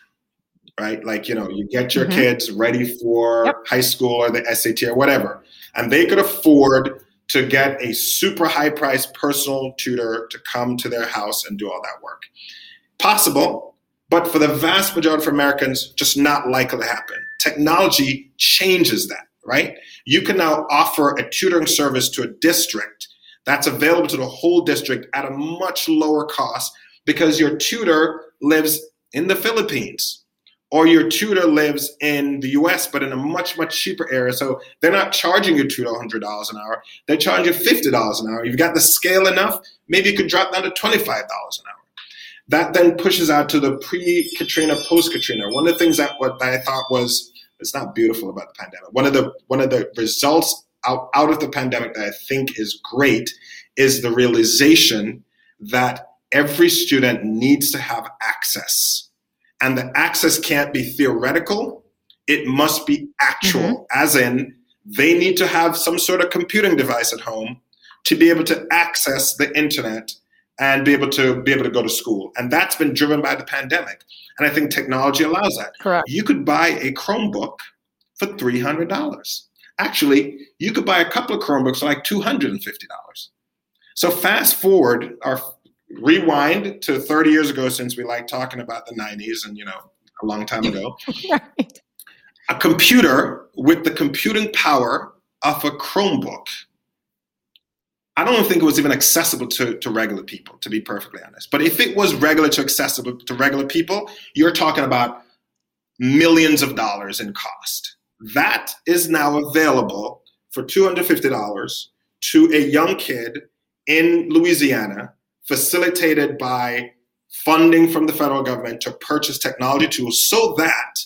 right? Like, you know, you get your mm-hmm. kids ready for yep. high school or the SAT or whatever, and they could afford to get a super high priced personal tutor to come to their house and do all that work. Possible, but for the vast majority of Americans, just not likely to happen. Technology changes that, right? You can now offer a tutoring service to a district that's available to the whole district at a much lower cost because your tutor lives in the Philippines or your tutor lives in the US, but in a much, much cheaper area. So they're not charging you $200 an hour. They're charging you $50 an hour. You've got the scale enough, maybe you could drop down to $25 an hour. That then pushes out to the pre-Katrina, post-Katrina. One of the things that what I thought was it's not beautiful about the pandemic. One of the one of the results out, out of the pandemic that I think is great is the realization that every student needs to have access. And the access can't be theoretical, it must be actual, mm-hmm. as in they need to have some sort of computing device at home to be able to access the internet and be able to be able to go to school. And that's been driven by the pandemic. And I think technology allows that. Correct. You could buy a Chromebook for $300. Actually, you could buy a couple of Chromebooks for like $250. So fast forward or rewind to 30 years ago since we like talking about the 90s and you know a long time ago. (laughs) right. A computer with the computing power of a Chromebook. I don't think it was even accessible to, to regular people, to be perfectly honest. But if it was regular to accessible to regular people, you're talking about millions of dollars in cost. That is now available for $250 to a young kid in Louisiana, facilitated by funding from the federal government to purchase technology tools so that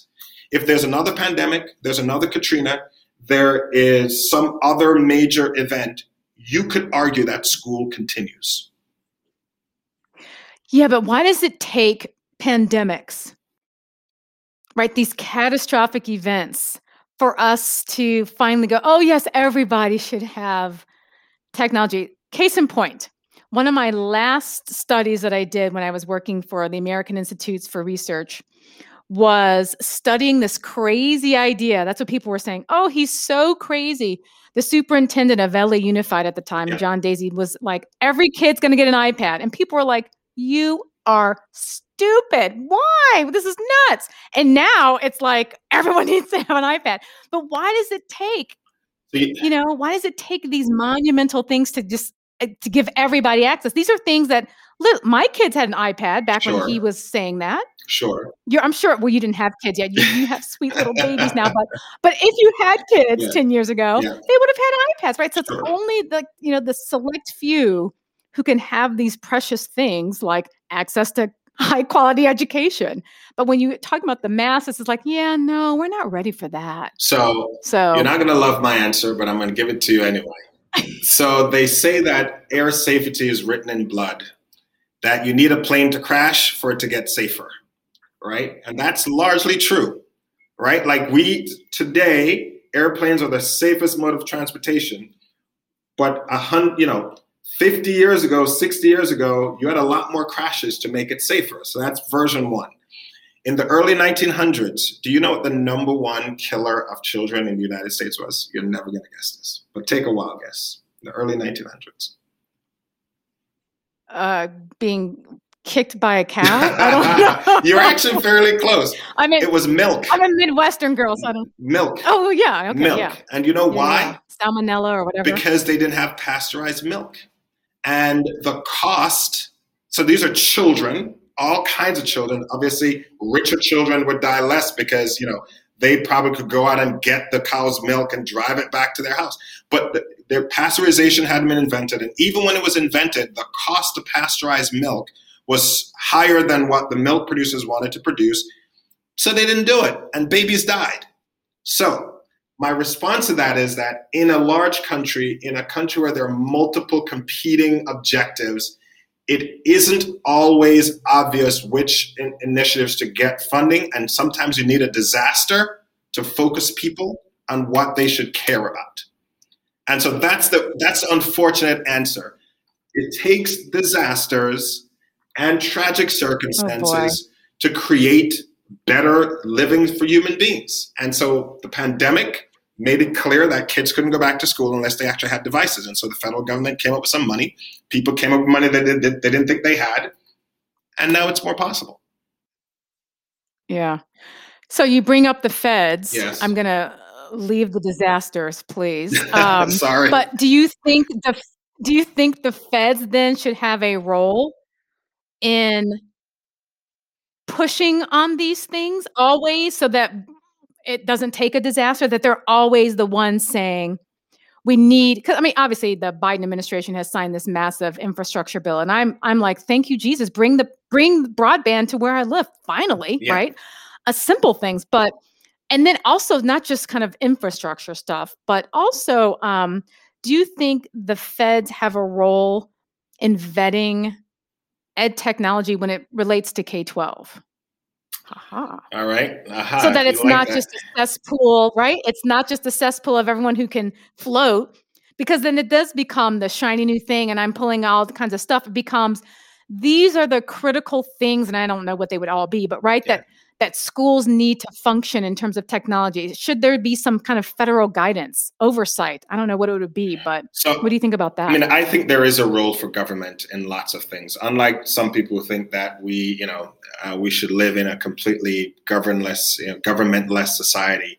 if there's another pandemic, there's another Katrina, there is some other major event, you could argue that school continues. Yeah, but why does it take pandemics, right? These catastrophic events for us to finally go, oh, yes, everybody should have technology. Case in point, one of my last studies that I did when I was working for the American Institutes for Research was studying this crazy idea. That's what people were saying. Oh, he's so crazy. The superintendent of LA Unified at the time, yeah. John Deasy, was like, every kid's going to get an iPad. And people were like, you are stupid. Why? This is nuts. And now it's like everyone (laughs) needs to have an iPad. But why does it take, you know, why does it take these monumental things to just eh, to give everybody access? These are things that look, my kids had an iPad back sure. when he was saying that. Sure. You're, I'm sure. Well, you didn't have kids yet. You, you have (laughs) sweet little babies now, but but if you had kids yeah. ten years ago, yeah. they would have had iPads, right? So sure. it's only the you know the select few who can have these precious things like access to (laughs) high quality education. But when you talk about the masses, it's like, yeah, no, we're not ready for that. So, so you're not going to love my answer, but I'm going to give it to you anyway. so they say that air safety is written in blood, that you need a plane to crash for it to get safer, right? And that's largely true, right? Like we today, airplanes are the safest mode of transportation, but a hundred, you know, 50 years ago, 60 years ago, you had a lot more crashes to make it safer. So that's version one. In the early 1900s, do you know what the number one killer of children in the United States was? You're never going to guess this, but take a wild guess. In the early 1900s. Uh, being kicked by a cow? I don't (laughs) know. You're actually fairly close. (laughs) I mean, it was milk. I'm a Midwestern girl, so I don't. Milk. Oh yeah, okay, milk. Yeah. And you know yeah, why? Yeah. Salmonella or whatever. Because they didn't have pasteurized milk and the cost. So these are children, all kinds of children. Obviously, richer children would die less because you know they probably could go out and get the cow's milk and drive it back to their house. But the, their pasteurization hadn't been invented, and even when it was invented, the cost to pasteurize milk was higher than what the milk producers wanted to produce. So they didn't do it, and babies died. So my response to that is that in a large country, in a country where there are multiple competing objectives, it isn't always obvious which in- initiatives to get funding. And sometimes you need a disaster to focus people on what they should care about. And so that's the that's the unfortunate answer. It takes disasters and tragic circumstances oh to create better living for human beings. And so the pandemic made it clear that kids couldn't go back to school unless they actually had devices. And so the federal government came up with some money. People came up with money that they, they didn't think they had. And now it's more possible. Yeah. So you bring up the feds. Yes. I'm going to leave the disasters, please. (laughs) Um, Sorry. But do you think the do you think the feds then should have a role in pushing on these things always so that it doesn't take a disaster that they're always the ones saying we need because i mean obviously the biden administration has signed this massive infrastructure bill and i'm i'm like thank you jesus bring the bring broadband to where i live finally yeah. right a uh, simple things but and then also not just kind of infrastructure stuff but also um, do you think the feds have a role in vetting ed technology when it relates to K-12? Aha. All right. Aha. So that it's like not that. just a cesspool, right? It's not just a cesspool of everyone who can float, because then it does become the shiny new thing. And I'm pulling all kinds of stuff. It becomes these are the critical things, and I don't know what they would all be, but right, yeah. that that schools need to function in terms of technology? Should there be some kind of federal guidance, oversight? I don't know what it would be, but so, what do you think about that? I mean, I think there is a role for government in lots of things. Unlike some people who think that we, you know, uh, we should live in a completely governless, you know, governmentless society.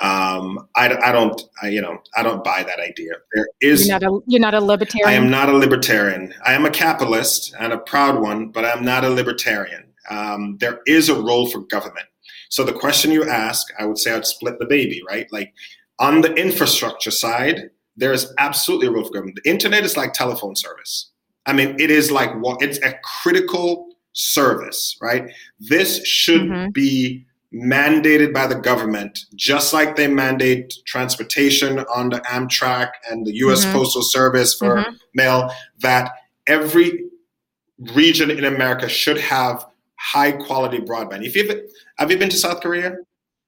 Um, I, I don't, I, you know, I don't buy that idea. There is. You're not a, you're not a libertarian. I am not a libertarian. I am a capitalist and a proud one, but I'm not a libertarian um, there is a role for government. So the question you ask, I would say I'd split the baby, right? Like on the infrastructure side, there is absolutely a role for government. The internet is like telephone service. I mean, it is like what it's a critical service, right? This should mm-hmm. be mandated by the government, just like they mandate transportation on the Amtrak and the US mm-hmm. Postal Service for mm-hmm. mail, that every region in America should have high quality broadband. If you've have you been to South Korea?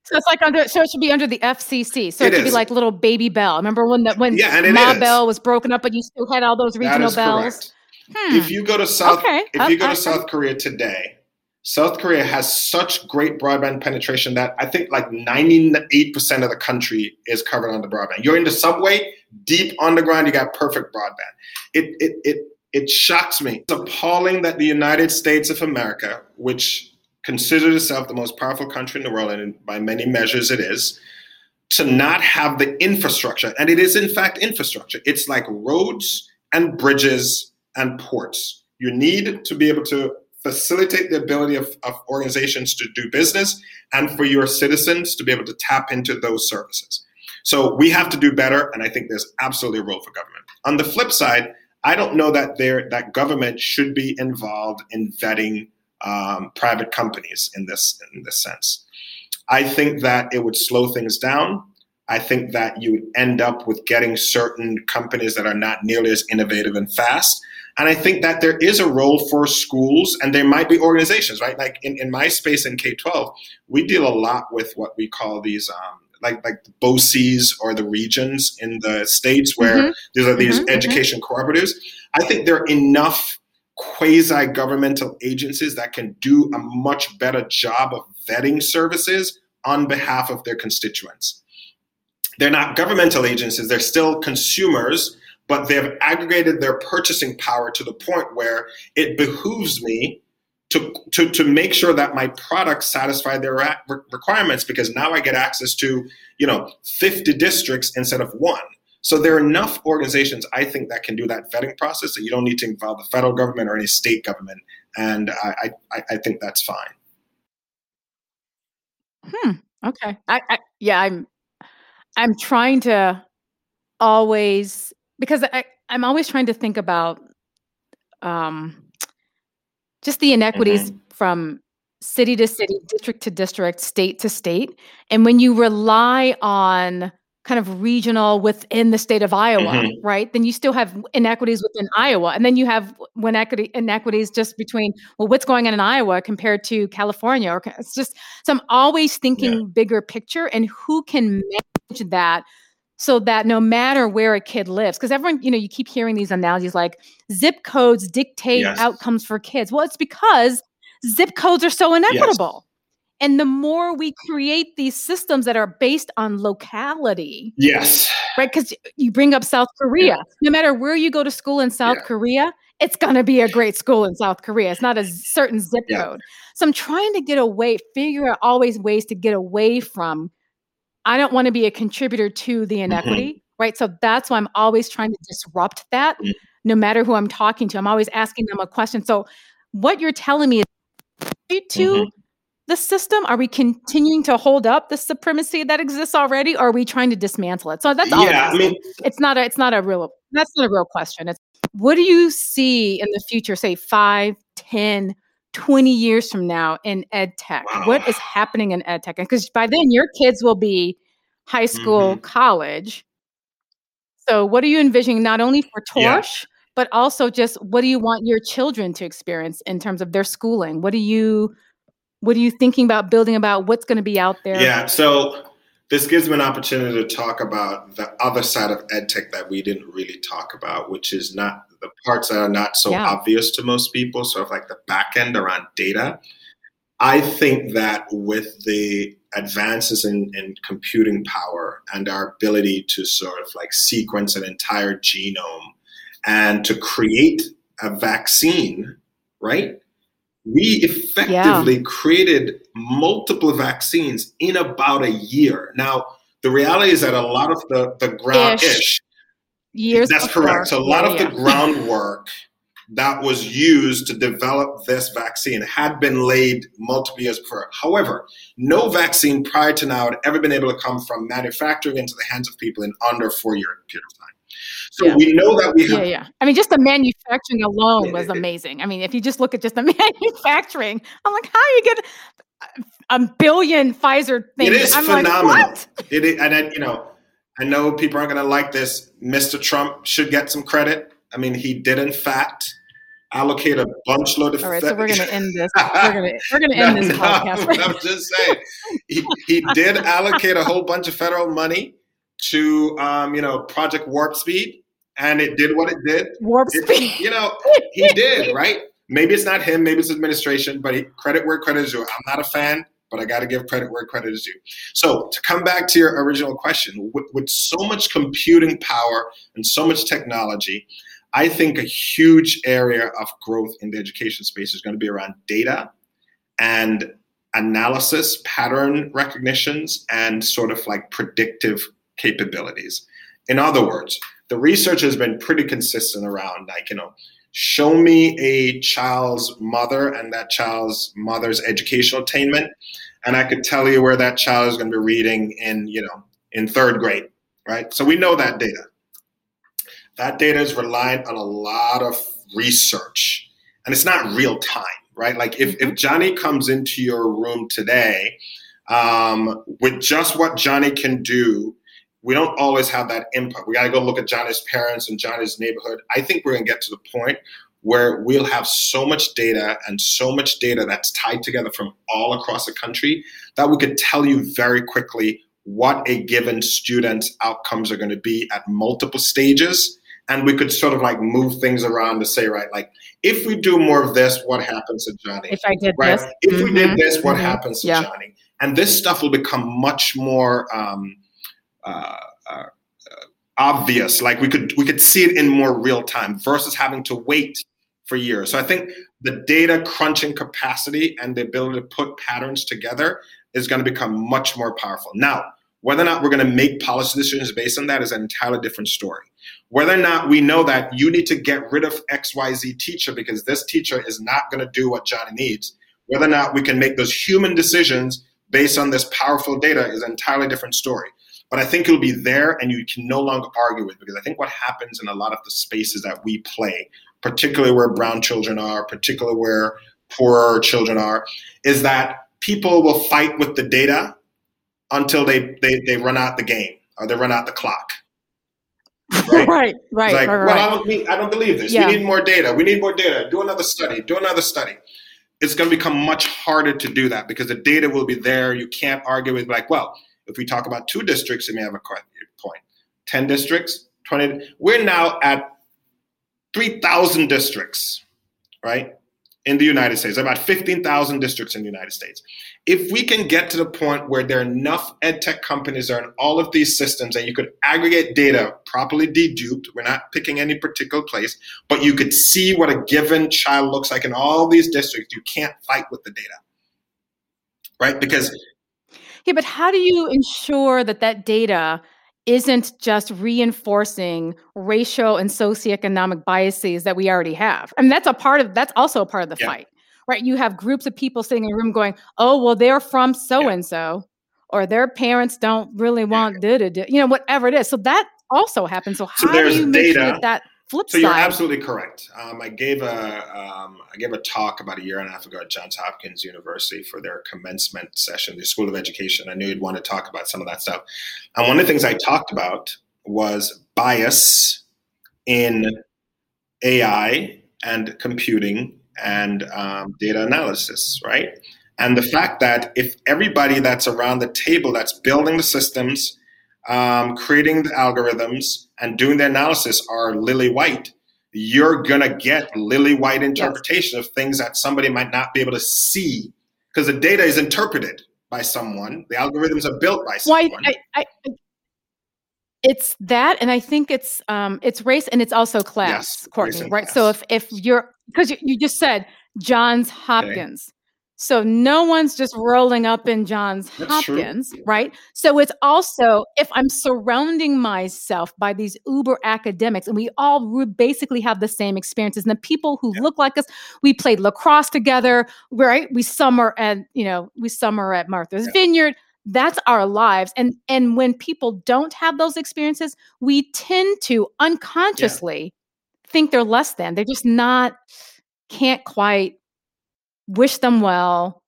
So it's like under so it should be under the FCC. So it, it should is. be like little baby bell. Remember when that when yeah, Ma Bell was broken up, but you still had all those regional bells. Hmm. If you go to South okay. if you go to South Korea today, South Korea has such great broadband penetration that I think like 98% of the country is covered on the broadband. You're in the subway, deep underground, you got perfect broadband. It it it it shocks me. It's appalling that the United States of America, which considers itself the most powerful country in the world, and by many measures it is, to not have the infrastructure. And it is, in fact, infrastructure. It's like roads and bridges and ports. You need to be able to facilitate the ability of, of organizations to do business and for your citizens to be able to tap into those services. So we have to do better, and I think there's absolutely a role for government. On the flip side, I don't know that there that government should be involved in vetting um, private companies in this in this sense. I think that it would slow things down. I think that you would end up with getting certain companies that are not nearly as innovative and fast. And I think that there is a role for schools and there might be organizations, right? Like in, in my space in K 12, we deal a lot with what we call these um, like like the BOCES or the regions in the states where mm-hmm. these are these mm-hmm, mm-hmm. education cooperatives. I think there are enough quasi governmental agencies that can do a much better job of vetting services on behalf of their constituents. They're not governmental agencies, they're still consumers, but they've aggregated their purchasing power to the point where it behooves me to, to, to make sure that my products satisfy their re- requirements because now I get access to, you know, 50 districts instead of one. So there are enough organizations, I think, that can do that vetting process that you don't need to involve the federal government or any state government. And I, I, I think that's fine. Hmm. Okay. I, I yeah, I'm I'm trying to always because I, I'm always trying to think about um just the inequities mm-hmm. from city to city, district to district, state to state. And when you rely on kind of regional within the state of Iowa, mm-hmm. right? Then you still have inequities within Iowa. And then you have when equity inequities just between, well, what's going on in Iowa compared to California? Or it's just so I'm always thinking yeah. bigger picture and who can manage that so that no matter where a kid lives, because everyone, you know, you keep hearing these analogies like zip codes dictate yes. outcomes for kids. Well, it's because zip codes are so inequitable. Yes. And the more we create these systems that are based on locality. Yes. Right. Because you bring up South Korea. Yeah. No matter where you go to school in South yeah. Korea, it's going to be a great school in South Korea. It's not a certain zip yeah. code. So I'm trying to get away, figure out always ways to get away from I don't want to be a contributor to the mm-hmm. inequity, mm-hmm. right? So that's why I'm always trying to disrupt that, mm-hmm. no matter who I'm talking to. I'm always asking them a question. So what you're telling me is to mm-hmm. the system? Are we continuing to hold up the supremacy that exists already, or are we trying to dismantle it? So that's all. Yeah, I mean, it's not a, it's not a real, that's not a real question. It's what do you see in the future, say five, 10, 20 years from now in ed tech? Wow. What is happening in ed tech? Because by then your kids will be high school, mm-hmm. college. So, what are you envisioning not only for TORSH, yeah. but also just what do you want your children to experience in terms of their schooling? What are you what are you thinking about building about what's going to be out there? Yeah, so this gives me an opportunity to talk about the other side of ed tech that we didn't really talk about, which is not the parts that are not so yeah. obvious to most people, sort of like the back end around data. I think that with the advances in, in computing power and our ability to sort of like sequence an entire genome and to create a vaccine, right? We effectively yeah. created multiple vaccines in about a year. Now, the reality is that a lot of the, the ground ish, years. That's before. correct. So a lot yeah, of yeah. the (laughs) groundwork that was used to develop this vaccine had been laid multiple years before. However, no vaccine prior to now had ever been able to come from manufacturing into the hands of people in under four year period of time. So yeah. we know that we have. Yeah, yeah. I mean, just the manufacturing alone was amazing. I mean, if you just look at just the (laughs) manufacturing, I'm like, how do you get a billion Pfizer things? It is I'm phenomenal. Like, it is, and then, you know, I know people aren't going to like this. Mr. Trump should get some credit. I mean, he did in fact allocate a bunch load of. All right, so we're going to end this. We're going (laughs) to we're to end no, this no, podcast. I'm just saying, he, he did allocate a whole bunch of federal money to, um, you know, Project Warp Speed, and it did what it did. Warp it, Speed. You know, he did right. Maybe it's not him. Maybe it's administration. But he, credit where credit is due. I'm not a fan but I got to give credit where credit is due. So, to come back to your original question, with, with, so much computing power and so much technology, I think a huge area of growth in the education space is going to be around data and analysis, pattern recognitions, and sort of like predictive capabilities. In other words, the research has been pretty consistent around like, you know, show me a child's mother and that child's mother's educational attainment, and I could tell you where that child is going to be reading in, you know, in third grade, right? So we know that data. That data is reliant on a lot of research and it's not real time, right? Like if, if mm-hmm. Johnny comes into your room today um, with just what Johnny can do, we don't always have that input. We got to go look at Johnny's parents and Johnny's neighborhood. I think we're going to get to the point where we'll have so much data and so much data that's tied together from all across the country that we could tell you very quickly what a given student's outcomes are going to be at multiple stages and we could sort of like move things around to say, right, like if we do more of this, what happens to Johnny? If I did right? this, if mm-hmm. we did this, what mm-hmm. happens to yeah. Johnny? And this stuff will become much more um, uh, uh, obvious. Like we could we could see it in more real time versus having to wait for years. So I think the data crunching capacity and the ability to put patterns together is going to become much more powerful. Now, whether or not we're going to make policy decisions based on that is an entirely different story. Whether or not we know that you need to get rid of XYZ teacher because this teacher is not going to do what Johnny needs, whether or not we can make those human decisions based on this powerful data is an entirely different story. But I think it'll be there and you can no longer argue with because I think what happens in a lot of the spaces that we play, particularly where brown children are, particularly where poorer children are, is that people will fight with the data until they, they, they run out the game or they run out the clock. (laughs) Right, right, right. Like, right, well, I don't, I don't believe this. Yeah. We need more data. We need more data. Do another study. Do another study. It's going to become much harder to do that because the data will be there. You can't argue with like, well, if we talk about two districts, it may have a point. Ten districts, twenty. We're now at three thousand districts, right? in the United States, about 15,000 districts in the United States. If we can get to the point where there are enough ed tech companies are in all of these systems and you could aggregate data properly deduped, we're not picking any particular place, but you could see what a given child looks like in all these districts, you can't fight with the data. Right? Because Yeah, but how do you ensure that that data isn't just reinforcing racial and socioeconomic biases that we already have. I mean, that's a part of that's also a part of the yeah. fight, right? You have groups of people sitting in a room going, "Oh, well, they're from so and so," or their parents don't really want da da da, you know, whatever it is. So that also happens. So how so do you make data. sure that flip so side. you're absolutely correct. Um, I gave a um, I gave a talk about a year and a half ago at Johns Hopkins University for their commencement session, the School of Education. I knew you'd want to talk about some of that stuff. And one of the things I talked about was bias in AI and computing and um, data analysis, right? And the fact that if everybody that's around the table that's building the systems um, creating the algorithms and doing the analysis are lily white, you're gonna get lily white interpretation yes. of things that somebody might not be able to see because the data is interpreted by someone. The algorithms are built by someone. Well, I, I, I, it's that, and I think it's um, it's race and it's also class, yes, Courtney. Right. Class. So if if you're because you, you just said Johns Hopkins. Okay. So no one's just rolling up in Johns That's Hopkins, true. right? So it's also if I'm surrounding myself by these uber academics and we all basically have the same experiences and the people who yeah. look like us, we played lacrosse together, right? We summer at, you know, we summer at Martha's yeah. Vineyard. That's our lives. And and when people don't have those experiences, we tend to unconsciously yeah. think they're less than. They're just not can't quite wish them well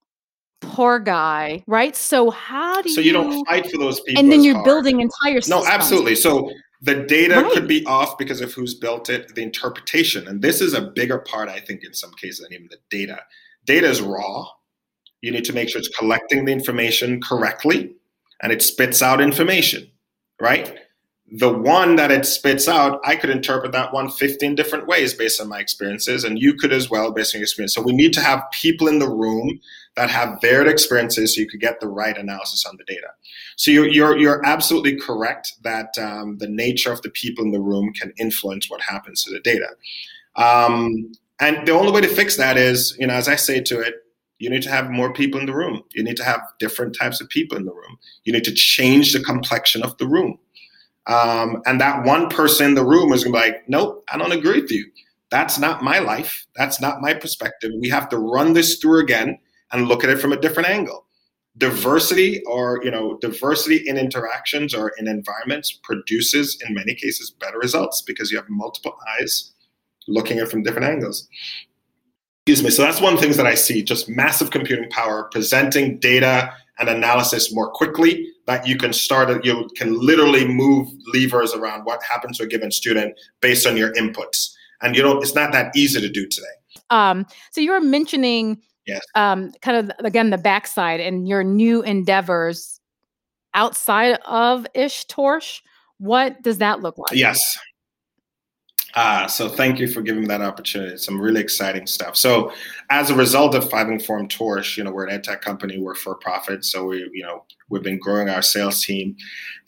poor guy right so how do so you, you don't fight for those people and then you're hard. building entire systems. no absolutely so the data right. could be off because of who's built it the interpretation and this is a bigger part i think in some cases than even the data data is raw you need to make sure it's collecting the information correctly and it spits out information right the one that it spits out, I could interpret that one 15 different ways based on my experiences, and you could as well based on your experience. So we need to have people in the room that have varied experiences so you could get the right analysis on the data. So you're, you're, you're absolutely correct that um, the nature of the people in the room can influence what happens to the data. Um, and the only way to fix that is, you know, as I say to it, you need to have more people in the room. You need to have different types of people in the room. You need to change the complexion of the room. Um, and that one person in the room is gonna be like, nope, I don't agree with you. That's not my life. That's not my perspective. We have to run this through again and look at it from a different angle. Diversity or you know, diversity in interactions or in environments produces in many cases better results because you have multiple eyes looking at it from different angles. Excuse me. So that's one of the things that I see, just massive computing power, presenting data and analysis more quickly that you can start you can literally move levers around what happens to a given student based on your inputs and you know it's not that easy to do today um, so you were mentioning yes. um, kind of again the backside and your new endeavors outside of ish TORSH what does that look like yes uh, so thank you for giving me that opportunity. Some really exciting stuff. So as a result of Five Informed TORSH, you know, we're an ed tech company, we're for profit. So we, you know, we've been growing our sales team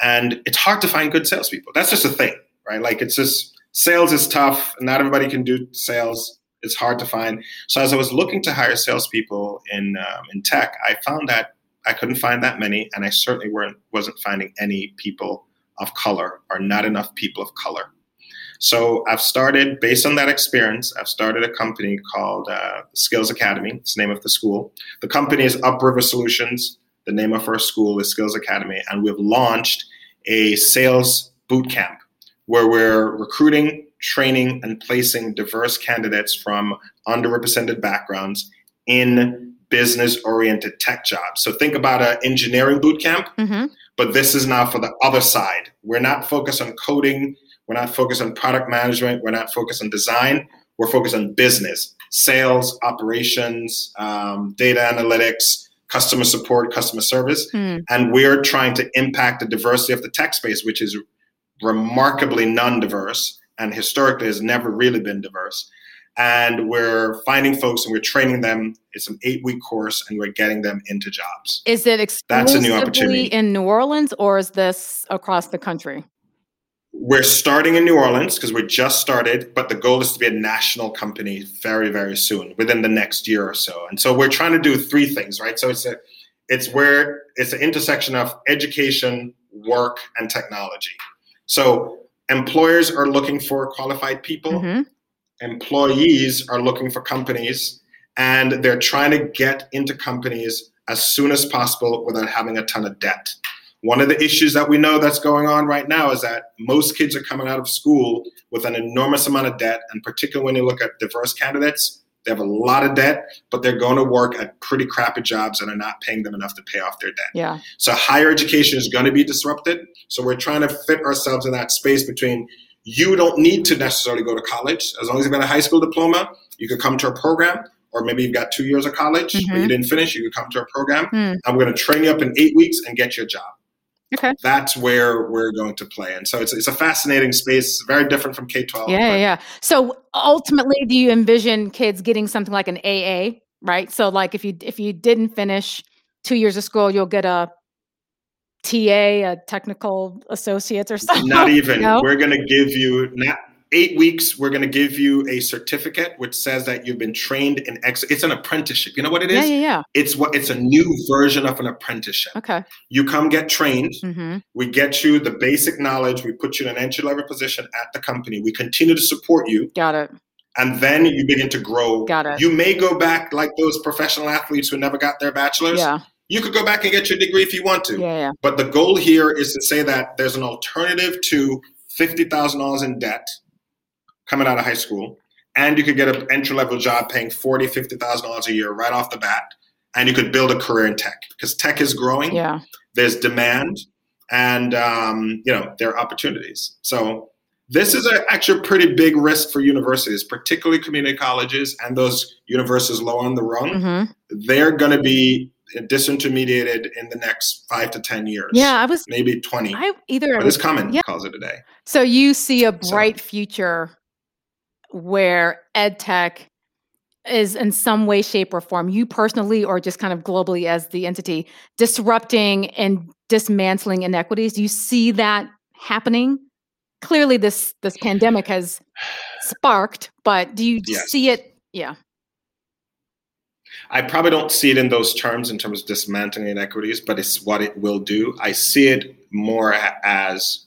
and it's hard to find good salespeople. That's just a thing, right? Like it's just sales is tough. Not everybody can do sales. It's hard to find. So as I was looking to hire salespeople in um, in tech, I found that I couldn't find that many, and I certainly weren't wasn't finding any people of color or not enough people of color so I've started, based on that experience, I've started a company called uh, Skills Academy. It's the name of the school. The company is Upriver Solutions. The name of our school is Skills Academy. And we've launched a sales boot camp where we're recruiting, training, and placing diverse candidates from underrepresented backgrounds in business oriented tech jobs. So think about an engineering boot camp, mm-hmm. but this is now for the other side. We're not focused on coding we're not focused on product management. We're not focused on design. We're focused on business, sales, operations, um, data analytics, customer support, customer service. Mm. And we're trying to impact the diversity of the tech space, which is remarkably non diverse and historically has never really been diverse. And we're finding folks and we're training them. It's an eight week course and we're getting them into jobs. Is it exclusively That's a new opportunity. in New Orleans or is this across the country? We're starting in New Orleans because we just started, but the goal is to be a national company very, very soon, within the next year or so. And so we're trying to do three things, right? So it's a, it's where it's an intersection of education, work, and technology. So employers are looking for qualified people. Mm-hmm. Employees are looking for companies, and they're trying to get into companies as soon as possible without having a ton of debt. One of the issues that we know that's going on right now is that most kids are coming out of school with an enormous amount of debt, and particularly when you look at diverse candidates, they have a lot of debt, but they're going to work at pretty crappy jobs and are not paying them enough to pay off their debt. Yeah. So higher education is going to be disrupted. So we're trying to fit ourselves in that space between you don't need to necessarily go to college. As long as you've got a high school diploma, you could come to a program, or maybe you've got two years of college, mm-hmm. but you didn't finish, you could come to a program. Mm. We're going to train you up in eight weeks and get you a job. Okay. That's where we're going to play. And so it's, it's a fascinating space, very different from K 12. Yeah, yeah. So ultimately, do you envision kids getting something like an AA right? So like if you if you didn't finish two years of school, you'll get a TA, a technical associate or (laughs) something. Not even. No? We're going to give you not eight weeks. We're going to give you a certificate which says that you've been trained in X. It's an apprenticeship. You know what it is? Yeah, yeah, yeah. It's what. It's a new version of an apprenticeship. Okay. You come get trained. Mm-hmm. We get you the basic knowledge. We put you in an entry level position at the company. We continue to support you. Got it. And then you begin to grow. Got it. You may go back like those professional athletes who never got their bachelor's. Yeah you could go back and get your degree if you want to. Yeah, yeah. But the goal here is to say that there's an alternative to fifty thousand dollars in debt coming out of high school, and you could get an entry level job paying forty, fifty thousand dollars a year right off the bat, and you could build a career in tech because tech is growing. Yeah. There's demand, and um, you know there are opportunities. So this is a, actually a pretty big risk for universities, particularly community colleges and those universities low on the rung. Mm-hmm. They're going to be disintermediated in the next five to ten years. Yeah, I was maybe twenty. I either but it's coming. Yeah. calls it a day. So you see a bright so. future where ed tech is in some way, shape, or form, you personally or just kind of globally as the entity, disrupting and dismantling inequities. Do you see that happening? Clearly, this this pandemic has sparked, but do you yes. see it? Yeah. I probably don't see it in those terms in terms of dismantling inequities, but it's what it will do. I see it more as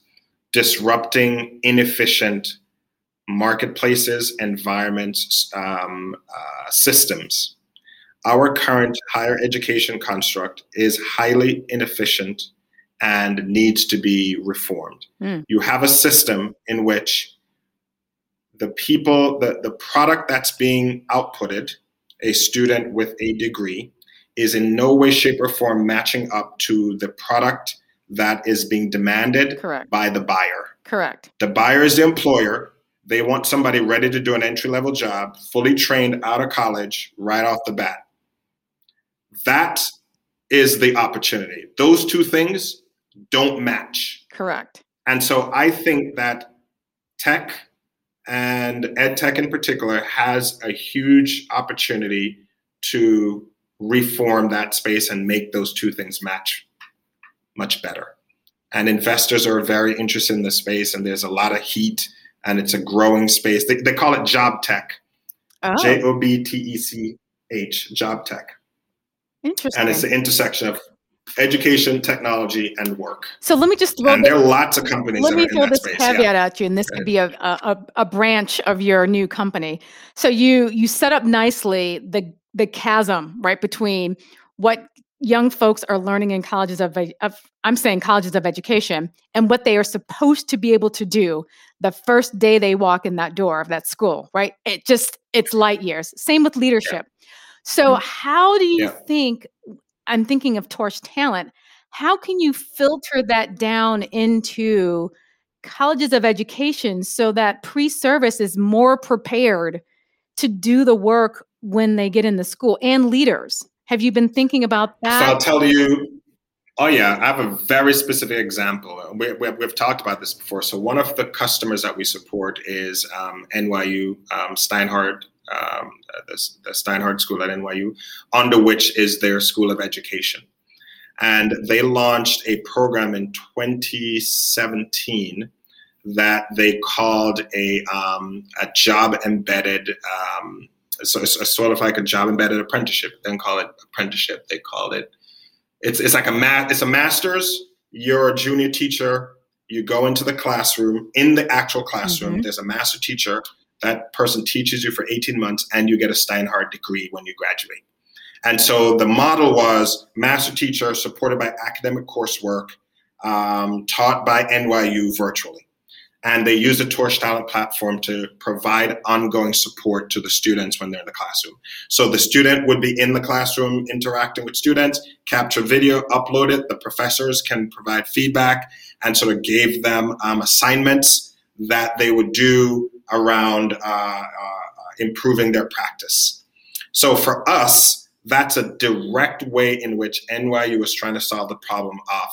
disrupting inefficient marketplaces, environments, um, uh, systems. Our current higher education construct is highly inefficient and needs to be reformed. Mm. You have a system in which the people, the, the product that's being outputted a student with a degree is in no way, shape, or form matching up to the product that is being demanded Correct. by the buyer. Correct. The buyer is the employer. They want somebody ready to do an entry level job, fully trained out of college right off the bat. That is the opportunity. Those two things don't match. Correct. And so I think that tech and EdTech in particular has a huge opportunity to reform that space and make those two things match much better. And investors are very interested in the space, and there's a lot of heat, and it's a growing space. They, they call it job tech, oh. J O B T E C H, job tech. Interesting. And it's the intersection of education, technology, and work. So let me just throw. And there are lots of companies. Let me throw this space. caveat yeah. at you, and this could be a, a a branch of your new company. So you you set up nicely the the chasm right between what young folks are learning in colleges of, of I'm saying colleges of education and what they are supposed to be able to do the first day they walk in that door of that school. Right? It just it's light years. Same with leadership. Yeah. So, mm-hmm. how do you yeah. think I'm thinking of TORSH Talent. How can you filter that down into colleges of education so that pre-service is more prepared to do the work when they get in the school and leaders? Have you been thinking about that? So I'll tell you. Oh yeah, I have a very specific example. We, we, have talked about this before. So one of the customers that we support is um, NYU um, Steinhardt um, the, the Steinhardt School at NYU, under which is their School of Education. And they launched a program in 2017 that they called a, um, a job embedded, um, it's, it's sort of like a job embedded apprenticeship. Then call it apprenticeship. They call it, it's, it's like a math, it's a master's. You're a junior teacher. You go into the classroom. In the actual classroom, mm-hmm. there's a master teacher that person teaches you for 18 months and you get a Steinhardt degree when you graduate. And so the model was master teacher supported by academic coursework um, taught by NYU virtually. And they use the TORSH Talent platform to provide ongoing support to the students when they're in the classroom. So the student would be in the classroom interacting with students, capture video, upload it. The professors can provide feedback and sort of gave them um, assignments that they would do around uh, uh, improving their practice. So for us, that's a direct way in which NYU was trying to solve the problem of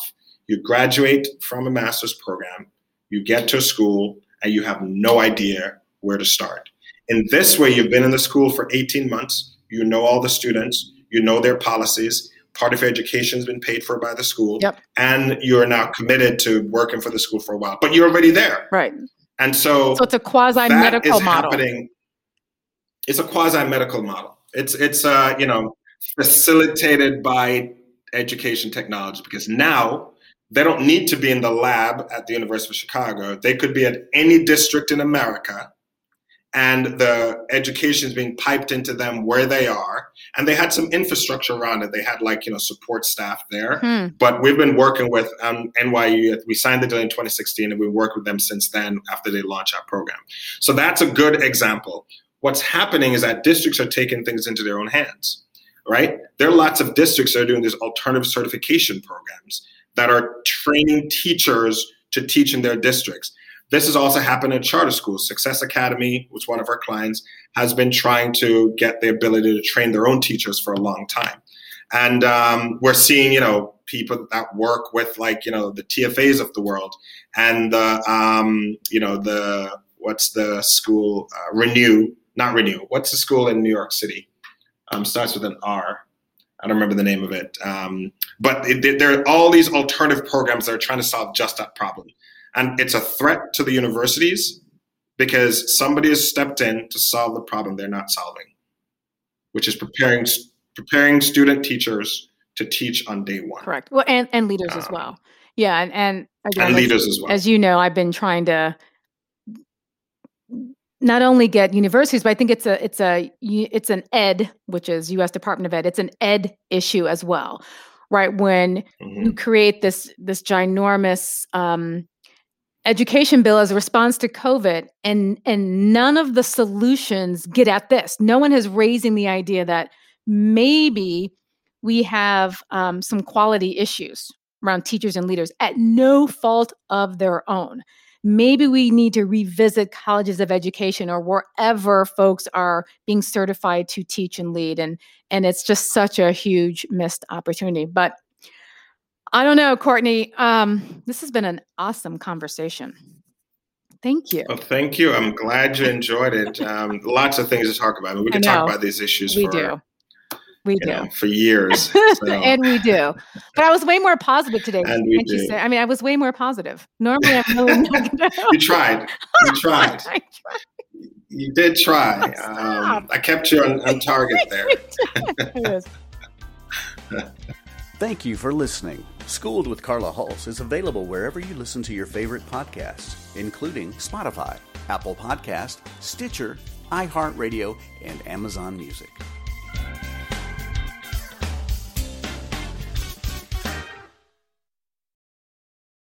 you graduate from a master's program, you get to a school, and you have no idea where to start. In this way, you've been in the school for 18 months, you know all the students, you know their policies. Part of your education has been paid for by the school, yep. and you're now committed to working for the school for a while. But you're already there, right? And so, so it's a quasi medical model. Happening. It's a quasi medical model. It's it's uh, you know facilitated by education technology because now they don't need to be in the lab at the University of Chicago. They could be at any district in America and the education is being piped into them where they are. And they had some infrastructure around it. They had like you know support staff there. Hmm. but we've been working with um, nyu we signed the deal in 2016 and we worked with them since then after they launched our program. So that's a good example. What's happening is that districts are taking things into their own hands right? There are lots of districts that are doing these alternative certification programs that are training teachers to teach in their districts this has also happened in charter schools. Success Academy, which one of our clients, has been trying to get the ability to train their own teachers for a long time. And um, we're seeing, you know, people that work with like, you know, the TFAs of the world and the, um, you know, the, what's the school, uh, Renew, not Renew, what's the school in New York City? Um, starts with an R. I don't remember the name of it. Um, but it, there are all these alternative programs that are trying to solve just that problem. And it's a threat to the universities because somebody has stepped in to solve the problem they're not solving, which is preparing preparing student teachers to teach on day one. Correct. Well, and, and leaders um, as well. Yeah, and and, again, and leaders as, as well. As you know, I've been trying to not only get universities, but I think it's a it's a it's an ed, which is U.S. Department of Ed. It's an ed issue as well, right? When mm-hmm. you create this this ginormous um, education bill as a response to COVID, and and none of the solutions get at this. No one is raising the idea that maybe we have um, some quality issues around teachers and leaders at no fault of their own. Maybe we need to revisit colleges of education or wherever folks are being certified to teach and lead. And, and it's just such a huge missed opportunity. But I don't know, Courtney. Um, this has been an awesome conversation. Thank you. Well, thank you. I'm glad you enjoyed it. (laughs) Um, lots of things to talk about. I mean, we can talk about these issues. We for, do. We do know, for years, (laughs) so. and we do. But I was way more positive today. And we do. Say? I mean, I was way more positive. Normally, I'm really (laughs) negative. you tried. You (laughs) tried. I tried. You did try. Um, I kept you on, on target there. Thank you for listening. Schooled with Carla Hulse is available wherever you listen to your favorite podcasts, including Spotify, Apple Podcast, Stitcher, iHeartRadio, and Amazon Music.